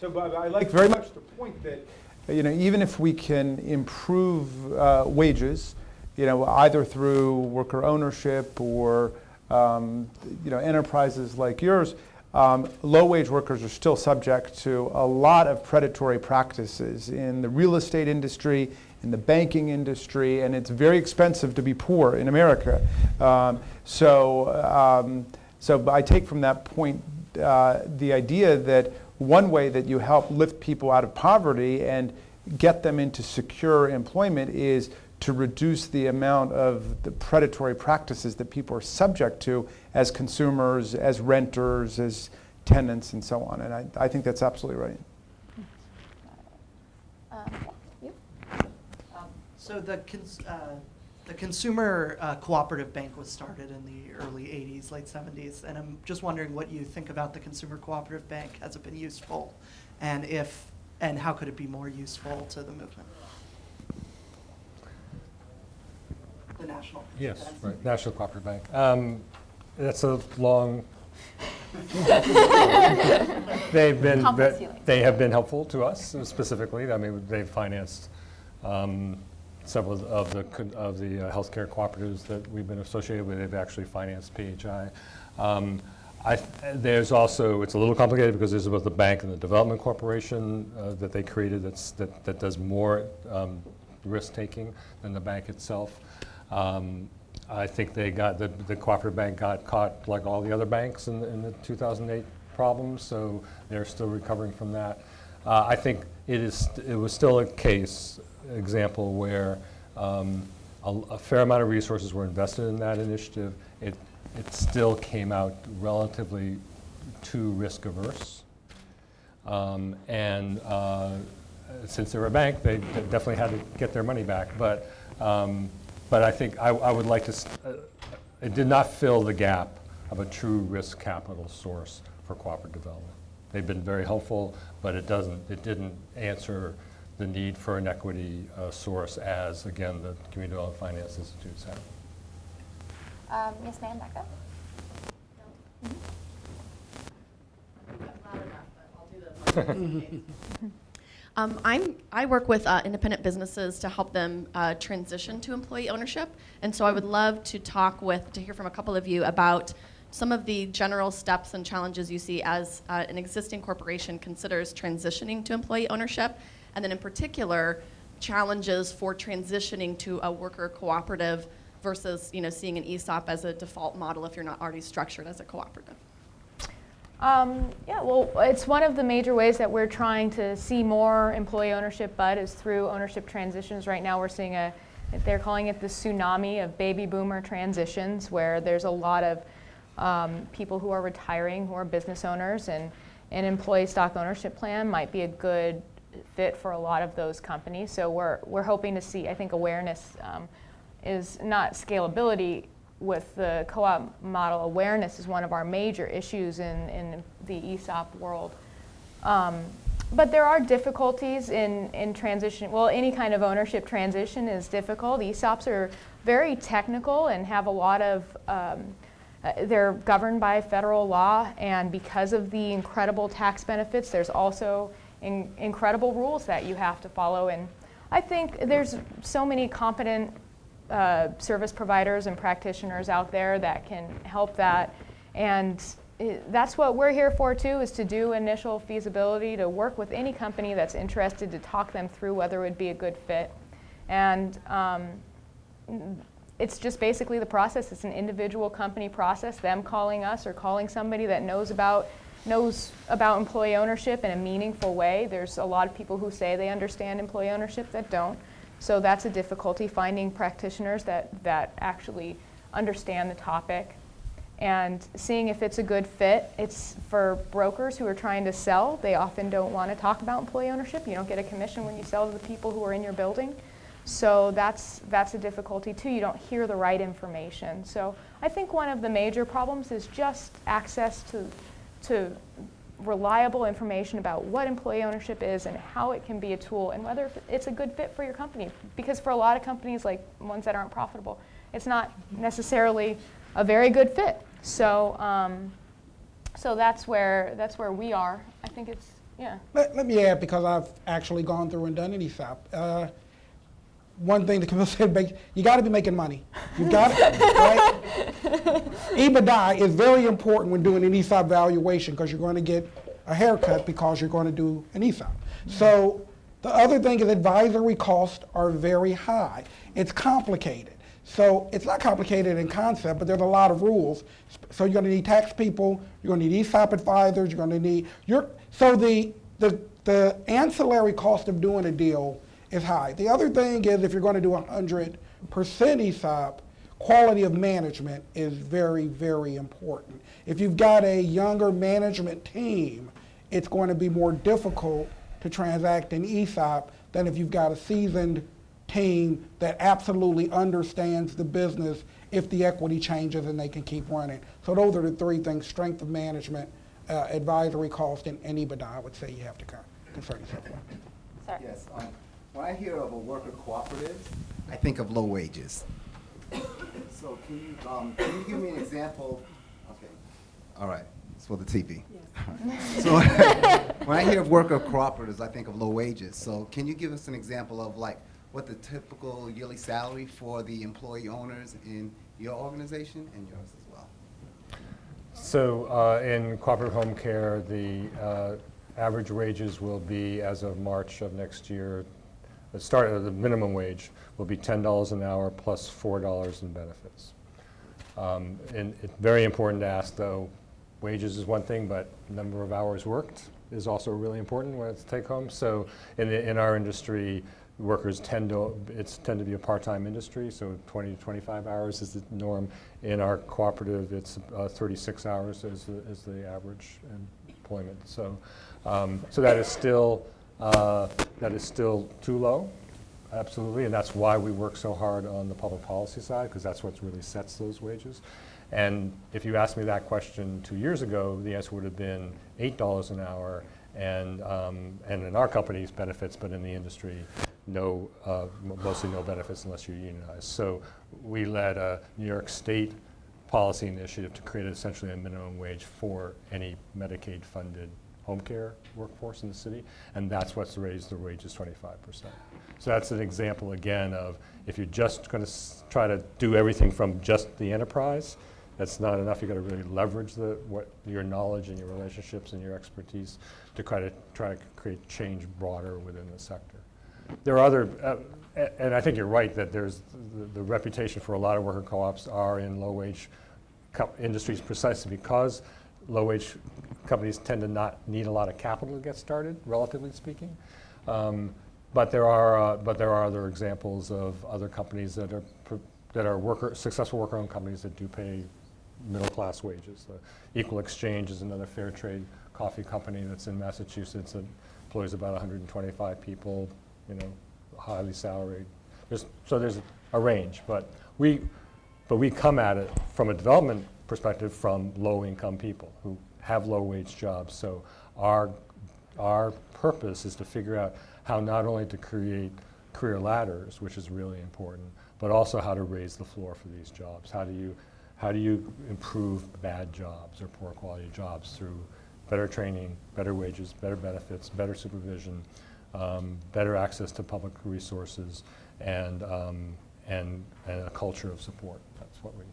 So, Bob, I like very much the point that, you know, even if we can improve uh, wages, you know, either through worker ownership or, um, you know, enterprises like yours, um, low-wage workers are still subject to a lot of predatory practices in the real estate industry, in the banking industry, and it's very expensive to be poor in America. Um, so, um, so I take from that point uh, the idea that one way that you help lift people out of poverty and get them into secure employment is to reduce the amount of the predatory practices that people are subject to as consumers, as renters, as tenants, and so on. And I, I think that's absolutely right. Um, yeah. Um, So the, cons- uh, the Consumer uh, Cooperative Bank was started in the early 80s, late 70s, and I'm just wondering what you think about the Consumer Cooperative Bank. Has it been useful? And if, and how could it be more useful to the movement? The national. Yes, right, National Cooperative Bank. Um, That's a long, they've been, they have been helpful to us specifically. I mean, they've financed um, several of the, of the uh, healthcare cooperatives that we've been associated with. They've actually financed PHI. Um, I, there's also, it's a little complicated because there's both the bank and the development corporation uh, that they created that, that does more um, risk-taking than the bank itself. Um, I think they got, the, the cooperative bank got caught like all the other banks in, the- in the 2008 problems, so they're still recovering from that. Uh, I think it is, it was still a case, example where um, a, a fair amount of resources were invested in that initiative. It, it still came out relatively too risk averse. Um, and uh, since they were a bank, they definitely had to get their money back. But, um, but I think I, I would like to, uh, it did not fill the gap of a true risk capital source for cooperative development. They've been very helpful, but it doesn't, it didn't answer the need for an equity uh, source as, again, the community development finance institutes have. Um, yes, ma'am, back up. Um, I'm, I work with uh, independent businesses to help them uh, transition to employee ownership. And so I would love to talk with, to hear from a couple of you about some of the general steps and challenges you see as uh, an existing corporation considers transitioning to employee ownership. And then in particular, challenges for transitioning to a worker cooperative versus you know, seeing an ESOP as a default model if you're not already structured as a cooperative. Um, yeah, well, it's one of the major ways that we're trying to see more employee ownership, but is through ownership transitions. Right now, we're seeing a, they're calling it the tsunami of baby boomer transitions, where there's a lot of um, people who are retiring who are business owners, and an employee stock ownership plan might be a good fit for a lot of those companies. So we're, we're hoping to see, I think awareness um, is not scalability with the co-op model. Awareness is one of our major issues in, in the ESOP world. Um, but there are difficulties in, in transition. Well, any kind of ownership transition is difficult. ESOPs are very technical and have a lot of, um, uh, they're governed by federal law, and because of the incredible tax benefits, there's also in, incredible rules that you have to follow. And I think there's so many competent uh, service providers and practitioners out there that can help that. And that's what we're here for too, is to do initial feasibility, to work with any company that's interested to talk them through whether it would be a good fit. And um, it's just basically the process. It's an individual company process, them calling us or calling somebody that knows about knows about employee ownership in a meaningful way. There's a lot of people who say they understand employee ownership that don't. So that's a difficulty, finding practitioners that, that actually understand the topic and seeing if it's a good fit. It's for brokers who are trying to sell, they often don't want to talk about employee ownership. You don't get a commission when you sell to the people who are in your building. So that's, that's a difficulty too. You don't hear the right information. So I think one of the major problems is just access to to reliable information about what employee ownership is and how it can be a tool and whether it's a good fit for your company. Because for a lot of companies, like ones that aren't profitable, it's not necessarily a very good fit. So, um, so that's where that's where we are. I think it's yeah. Let, let me add because I've actually gone through and done an ESOP. Uh, one thing the commission said, you got to be making money. You got it, right? EBITDA is very important when doing an ESOP valuation because you're going to get a haircut because you're going to do an ESOP. So the other thing is advisory costs are very high. It's complicated. So it's not complicated in concept, but there's a lot of rules. So you're going to need tax people, you're going to need ESOP advisors, you're going to need your so the the the ancillary cost of doing a deal is high. The other thing is if you're going to do 100% ESOP, quality of management is very, very important. If you've got a younger management team, it's going to be more difficult to transact an ESOP than if you've got a seasoned team that absolutely understands the business if the equity changes and they can keep running. So those are the three things, strength of management, uh, advisory cost, and, and EBITDA, I would say you have to concern yourself with. Sorry. Yes. Um, when I hear of a worker cooperative, I think of low wages. So can you, um, can you give me an example? Okay, all right, it's for the TV. Yes. so when I hear of worker cooperatives, I think of low wages. So can you give us an example of like what the typical yearly salary for the employee owners in your organization and yours as well? So uh, in cooperative home care, the uh, average wages will be, as of March of next year, the start of the minimum wage will be $10 an hour plus $4 in benefits. Um, and it's very important to ask though, wages is one thing, but number of hours worked is also really important when it's take home. So in, the, in our industry, workers tend to, it's tend to be a part-time industry, so 20 to 25 hours is the norm. In our cooperative, it's uh, 36 hours is the, is the average employment. So, um, so that is still uh, that is still too low, absolutely, and that's why we work so hard on the public policy side, because that's what really sets those wages. And if you asked me that question two years ago, the answer would have been $8 an hour, and, um, and in our company's benefits, but in the industry, no, uh, mostly no benefits unless you're unionized. So we led a New York State policy initiative to create essentially a minimum wage for any Medicaid-funded home care workforce in the city, and that's what's raised the wages 25%. So that's an example again of if you're just going to try to do everything from just the enterprise, that's not enough. You've got to really leverage the, what, your knowledge and your relationships and your expertise to try to try to create change broader within the sector. There are other, uh, and I think you're right that there's the, the reputation for a lot of worker co-ops are in low-wage industries precisely because low-wage companies tend to not need a lot of capital to get started, relatively speaking. Um, but there are, uh, but there are other examples of other companies that are, that are worker, successful worker-owned companies that do pay middle-class wages. Uh, Equal Exchange is another fair trade coffee company that's in Massachusetts that employs about 125 people, you know, highly salaried. There's, so there's a range, but we, but we come at it from a development perspective from low-income people who have low-wage jobs. So our, our purpose is to figure out how not only to create career ladders, which is really important, but also how to raise the floor for these jobs. How do you, how do you improve bad jobs or poor quality jobs through better training, better wages, better benefits, better supervision, um, better access to public resources, and, um, and, and a culture of support. That's what we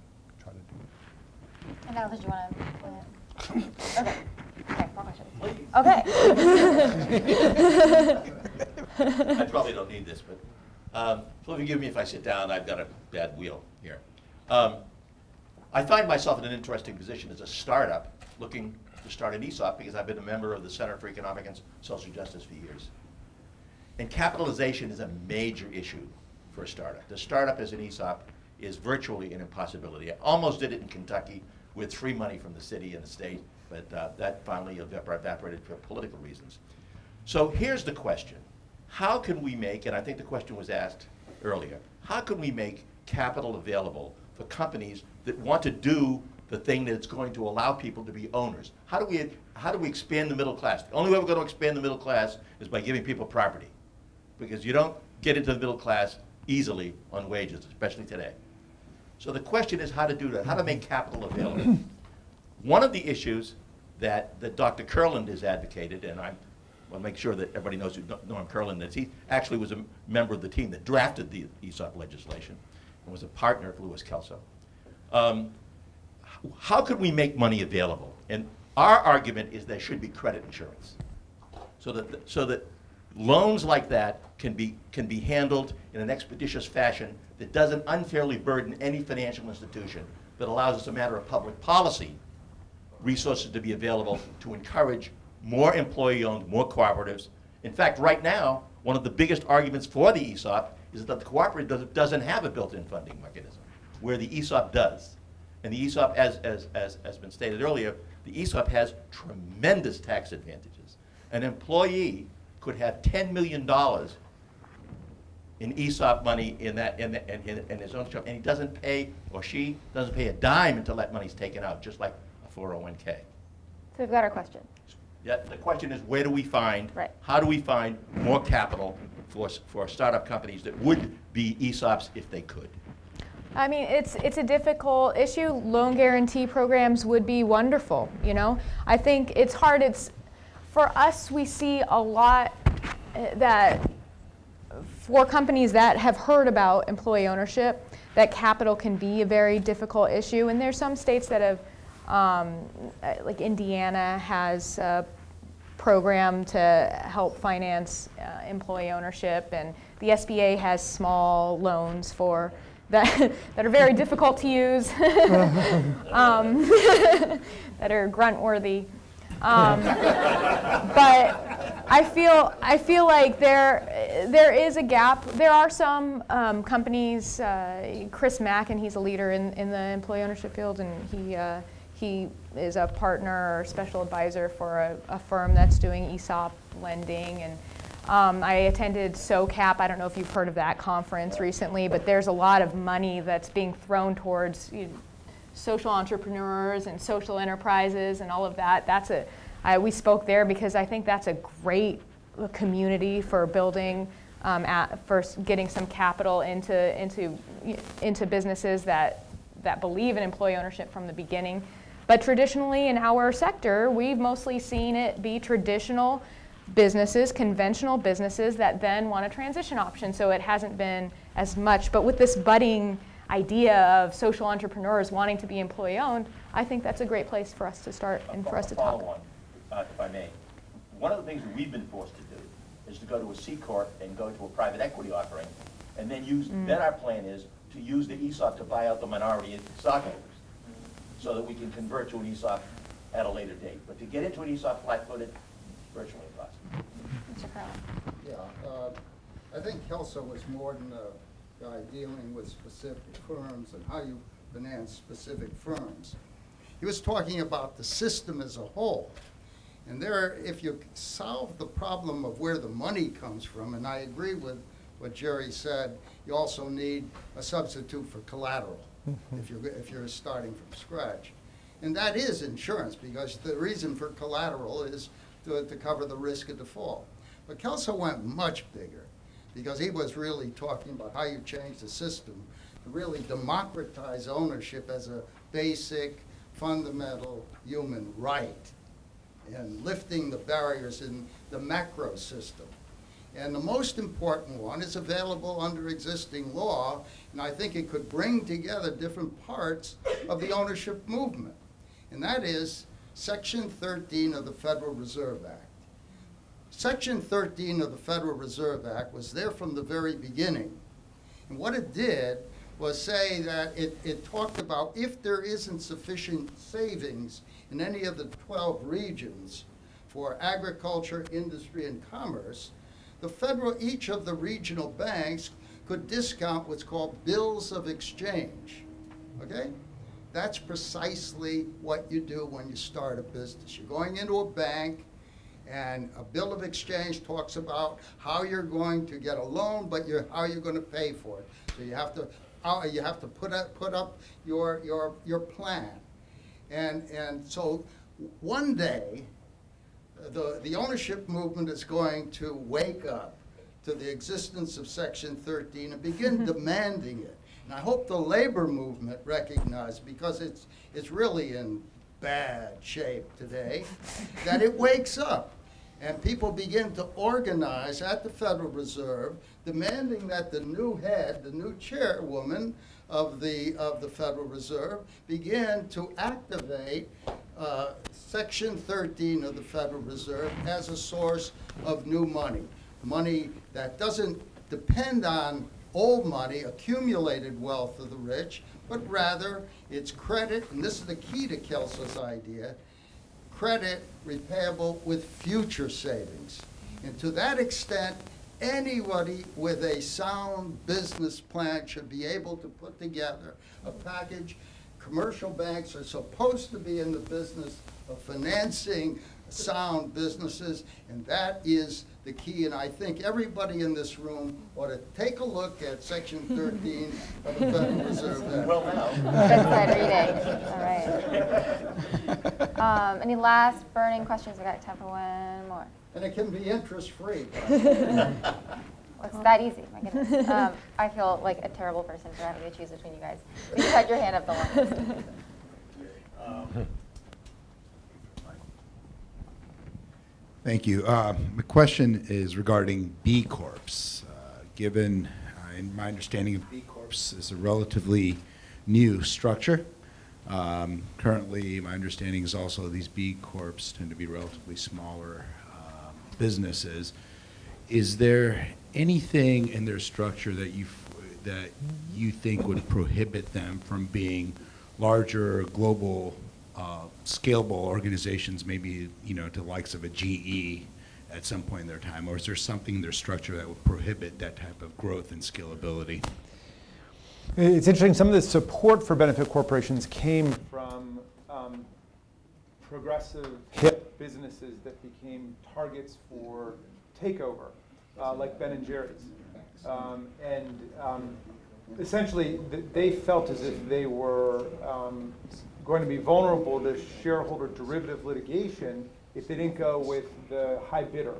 try to do. And now, did you want to? Okay. Okay. More questions. Okay. I probably don't need this, but, um, forgive me if I sit down, I've got a bad wheel here. Um, I find myself in an interesting position as a startup, looking to start an ESOP, because I've been a member of the Center for Economic and Social Justice for years. And capitalization is a major issue for a startup. The startup as an ESOP is virtually an impossibility. I almost did it in Kentucky with free money from the city and the state, but uh, that finally evap- evaporated for political reasons. So here's the question. How can we make, and I think the question was asked earlier, how can we make capital available for companies that want to do the thing that's going to allow people to be owners? How do we, how do we expand the middle class? The only way we're going to expand the middle class is by giving people property. Because you don't get into the middle class easily on wages, especially today. So the question is how to do that, how to make capital available. One of the issues that, that Dr. Kurland has advocated, and I want to make sure that everybody knows who Norm Kurland is, he actually was a member of the team that drafted the ESOP legislation and was a partner of Louis Kelso. Um, how could we make money available? And our argument is there should be credit insurance. So that, so that loans like that can be, can be handled in an expeditious fashion that doesn't unfairly burden any financial institution, but allows us a matter of public policy, resources to be available to encourage more employee-owned, more cooperatives. In fact, right now, one of the biggest arguments for the ESOP is that the cooperative doesn't- doesn't have a built-in funding mechanism, where the ESOP does. And the ESOP, as, as, as has been stated earlier, the ESOP has tremendous tax advantages. An employee could have $10 million in ESOP money in that, in, the- in, in- in his own shop, and he doesn't pay, or she doesn't pay a dime until that money's taken out, just like a 401K. So we've got our question. Yeah, the question is, where do we find? Right. How do we find more capital for, for startup companies that would be ESOPs if they could? I mean, it's it's a difficult issue. Loan guarantee programs would be wonderful. You know, I think it's hard. It's for us. We see a lot uh, that for companies that have heard about employee ownership, that capital can be a very difficult issue. And there's some states that have, um, like Indiana has a program to help finance uh, employee ownership, and the SBA has small loans for that that are very difficult to use, um, that are grunt worthy. Um, but I feel I feel like there there is a gap. There are some um, companies. Uh, Chris Mack, and he's a leader in, in the employee ownership field, and he uh, he is a partner or special advisor for a, a firm that's doing ESOP lending and. Um, I attended SOCAP. I don't know if you've heard of that conference recently, but there's a lot of money that's being thrown towards you know, social entrepreneurs and social enterprises and all of that. That's a, I, we spoke there because I think that's a great community for building, um, at, for s- getting some capital into, into, into businesses that, that believe in employee ownership from the beginning. But traditionally in our sector, we've mostly seen it be traditional businesses, conventional businesses that then want a transition option. So it hasn't been as much. But with this budding idea of social entrepreneurs wanting to be employee owned, I think that's a great place for us to start and for us to talk. on, uh, if I may. One of the things that we've been forced to do is to go to a C corp and go to a private equity offering, and then use, Mm. then our plan is to use the ESOP to buy out the minority stockholders, so that we can convert to an ESOP at a later date. But to get into an ESOP flat-footed, virtually impossible. Mr. Kurland. Yeah, uh, I think Kelso was more than a guy dealing with specific firms and how you finance specific firms. He was talking about the system as a whole. And there, if you solve the problem of where the money comes from, and I agree with what Jerry said, you also need a substitute for collateral if you're, if you're starting from scratch. And that is insurance, because the reason for collateral is to, to cover the risk of default. But Kelso went much bigger, because he was really talking about how you change the system to really democratize ownership as a basic, fundamental human right, and lifting the barriers in the macro system. And the most important one is available under existing law, and I think it could bring together different parts of the ownership movement. And that is Section 13 of the Federal Reserve Act. Section 13 of the Federal Reserve Act was there from the very beginning. And what it did was say that it, it talked about if there isn't sufficient savings in any of the 12 regions for agriculture, industry, and commerce, the federal, each of the regional banks could discount what's called bills of exchange. Okay? That's precisely what you do when you start a business. You're going into a bank, and a bill of exchange talks about how you're going to get a loan, but you're, how you're going to pay for it. So you have to, uh, you have to put up, put up your, your, your plan. And, and so one day, the, the ownership movement is going to wake up to the existence of Section 13 and begin demanding it. And I hope the labor movement recognizes, because it's, it's really in bad shape today, that it wakes up and people begin to organize at the Federal Reserve, demanding that the new head, the new chairwoman of the, of the Federal Reserve, begin to activate uh, Section 13 of the Federal Reserve as a source of new money. Money that doesn't depend on old money, accumulated wealth of the rich, but rather it's credit, and this is the key to Kelso's idea, credit repayable with future savings. And to that extent, anybody with a sound business plan should be able to put together a package. Commercial banks are supposed to be in the business of financing sound businesses, and that is the key. And I think everybody in this room ought to take a look at Section 13 of the Federal Reserve Act. Well, now. Bedside reading, all right. Um, any last burning questions? We got time for one more. And it can be interest-free. Well, it's that easy, my goodness. Um, I feel like a terrible person for having to choose between you guys. You just had your hand up the longest. Thank you. Uh, The question is regarding B Corps. Uh, Given, uh, in my understanding of B Corps is a relatively new structure. Um, Currently, my understanding is also these B Corps tend to be relatively smaller uh, businesses. Is there anything in their structure that you, that you think would prohibit them from being larger, global, uh, scalable organizations, maybe, you know, to the likes of a GE at some point in their time? Or is there something in their structure that would prohibit that type of growth and scalability? It's interesting, some of the support for benefit corporations came from um, progressive businesses that became targets for takeover, uh, like Ben and Jerry's. Um, and um, essentially, th- they felt as if they were um, going to be vulnerable to shareholder derivative litigation if they didn't go with the high bidder,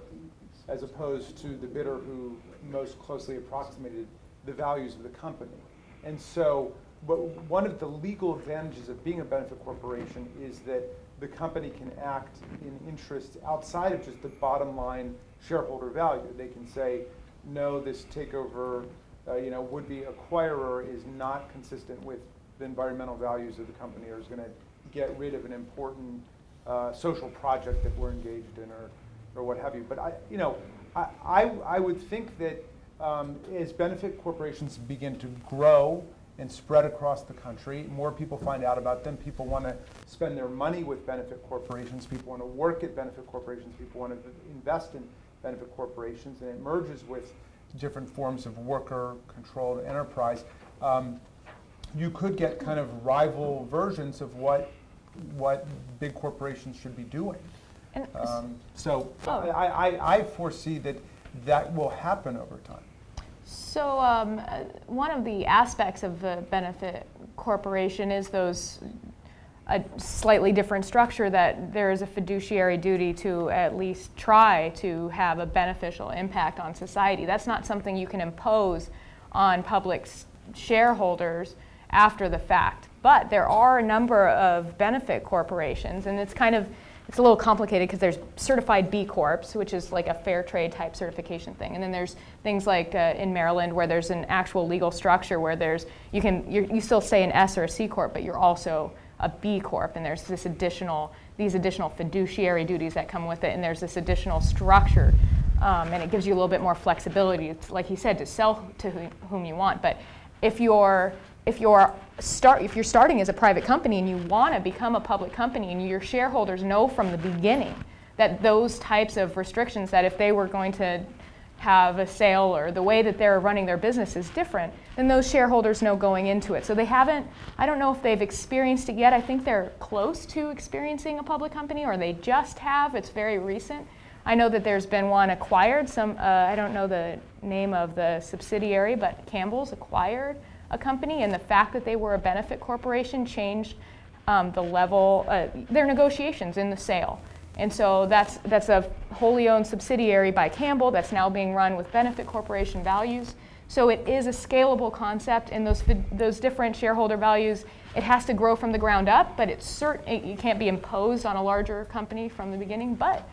as opposed to the bidder who most closely approximated the values of the company. And so, but one of the legal advantages of being a benefit corporation is that the company can act in interests outside of just the bottom line shareholder value. They can say, no, this takeover, uh, you know, would-be acquirer is not consistent with the environmental values of the company or is going to get rid of an important uh, social project that we're engaged in or, or what have you. But I, you know, I, I, I would think that um, as benefit corporations begin to grow and spread across the country, more people find out about them. People want to spend their money with benefit corporations. People want to work at benefit corporations. People want to invest in benefit corporations, and it merges with different forms of worker-controlled enterprise, um, you could get kind of rival versions of what what big corporations should be doing. Um, so Oh. I, I, I foresee that that will happen over time. So um, uh, one of the aspects of the benefit corporation is those a slightly different structure that there is a fiduciary duty to at least try to have a beneficial impact on society. That's not something you can impose on public s- shareholders after the fact. But there are a number of benefit corporations, and it's kind of it's a little complicated because there's certified B Corps, which is like a fair trade type certification thing, and then there's things like uh, in Maryland where there's an actual legal structure where there's you can you still say an S or a C corp, but you're also a B corp, and there's this additional these additional fiduciary duties that come with it, and there's this additional structure, um, and it gives you a little bit more flexibility, it's, like he said, to sell to who, whom you want. But if you're if you're start if you're starting as a private company and you want to become a public company and your shareholders know from the beginning that those types of restrictions that if they were going to have a sale or the way that they're running their business is different then those shareholders know going into it. So they haven't i don't know if they've experienced it yet. I think they're close to experiencing a public company or they just have. It's very recent. I know that there's been one acquired some uh, i don't know the name of the subsidiary but campbell's acquired a company, and the fact that they were a benefit corporation changed um, the level, uh, their negotiations in the sale. And so that's, that's a wholly owned subsidiary by Campbell that's now being run with benefit corporation values. So it is a scalable concept, and those, those different shareholder values, it has to grow from the ground up, but it's certain, it, it can't be imposed on a larger company from the beginning. But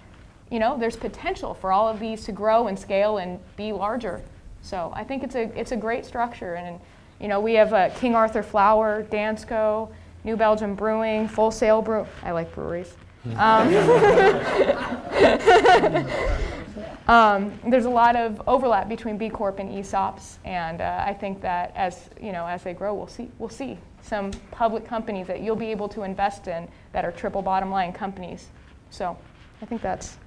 you know, there's potential for all of these to grow and scale and be larger. So I think it's a, it's a great structure. And you know, we have uh, King Arthur Flour, Dansko, New Belgium Brewing, Full Sail Brew. I like breweries. Um, um, there's a lot of overlap between B Corp and ESOPs, and uh, I think that as you know, as they grow, we'll see we'll see some public companies that you'll be able to invest in that are triple bottom line companies. So, I think that's.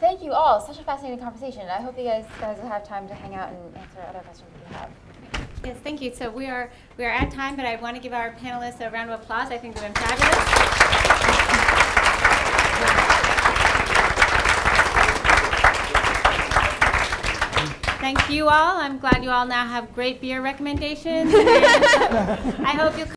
Thank you all. Such a fascinating conversation. I hope you guys guys will have time to hang out and answer other questions that you have. Yes, thank you. So we are we are at time, but I want to give our panelists a round of applause. I think they've been fabulous. Thank you all. I'm glad you all now have great beer recommendations. I hope you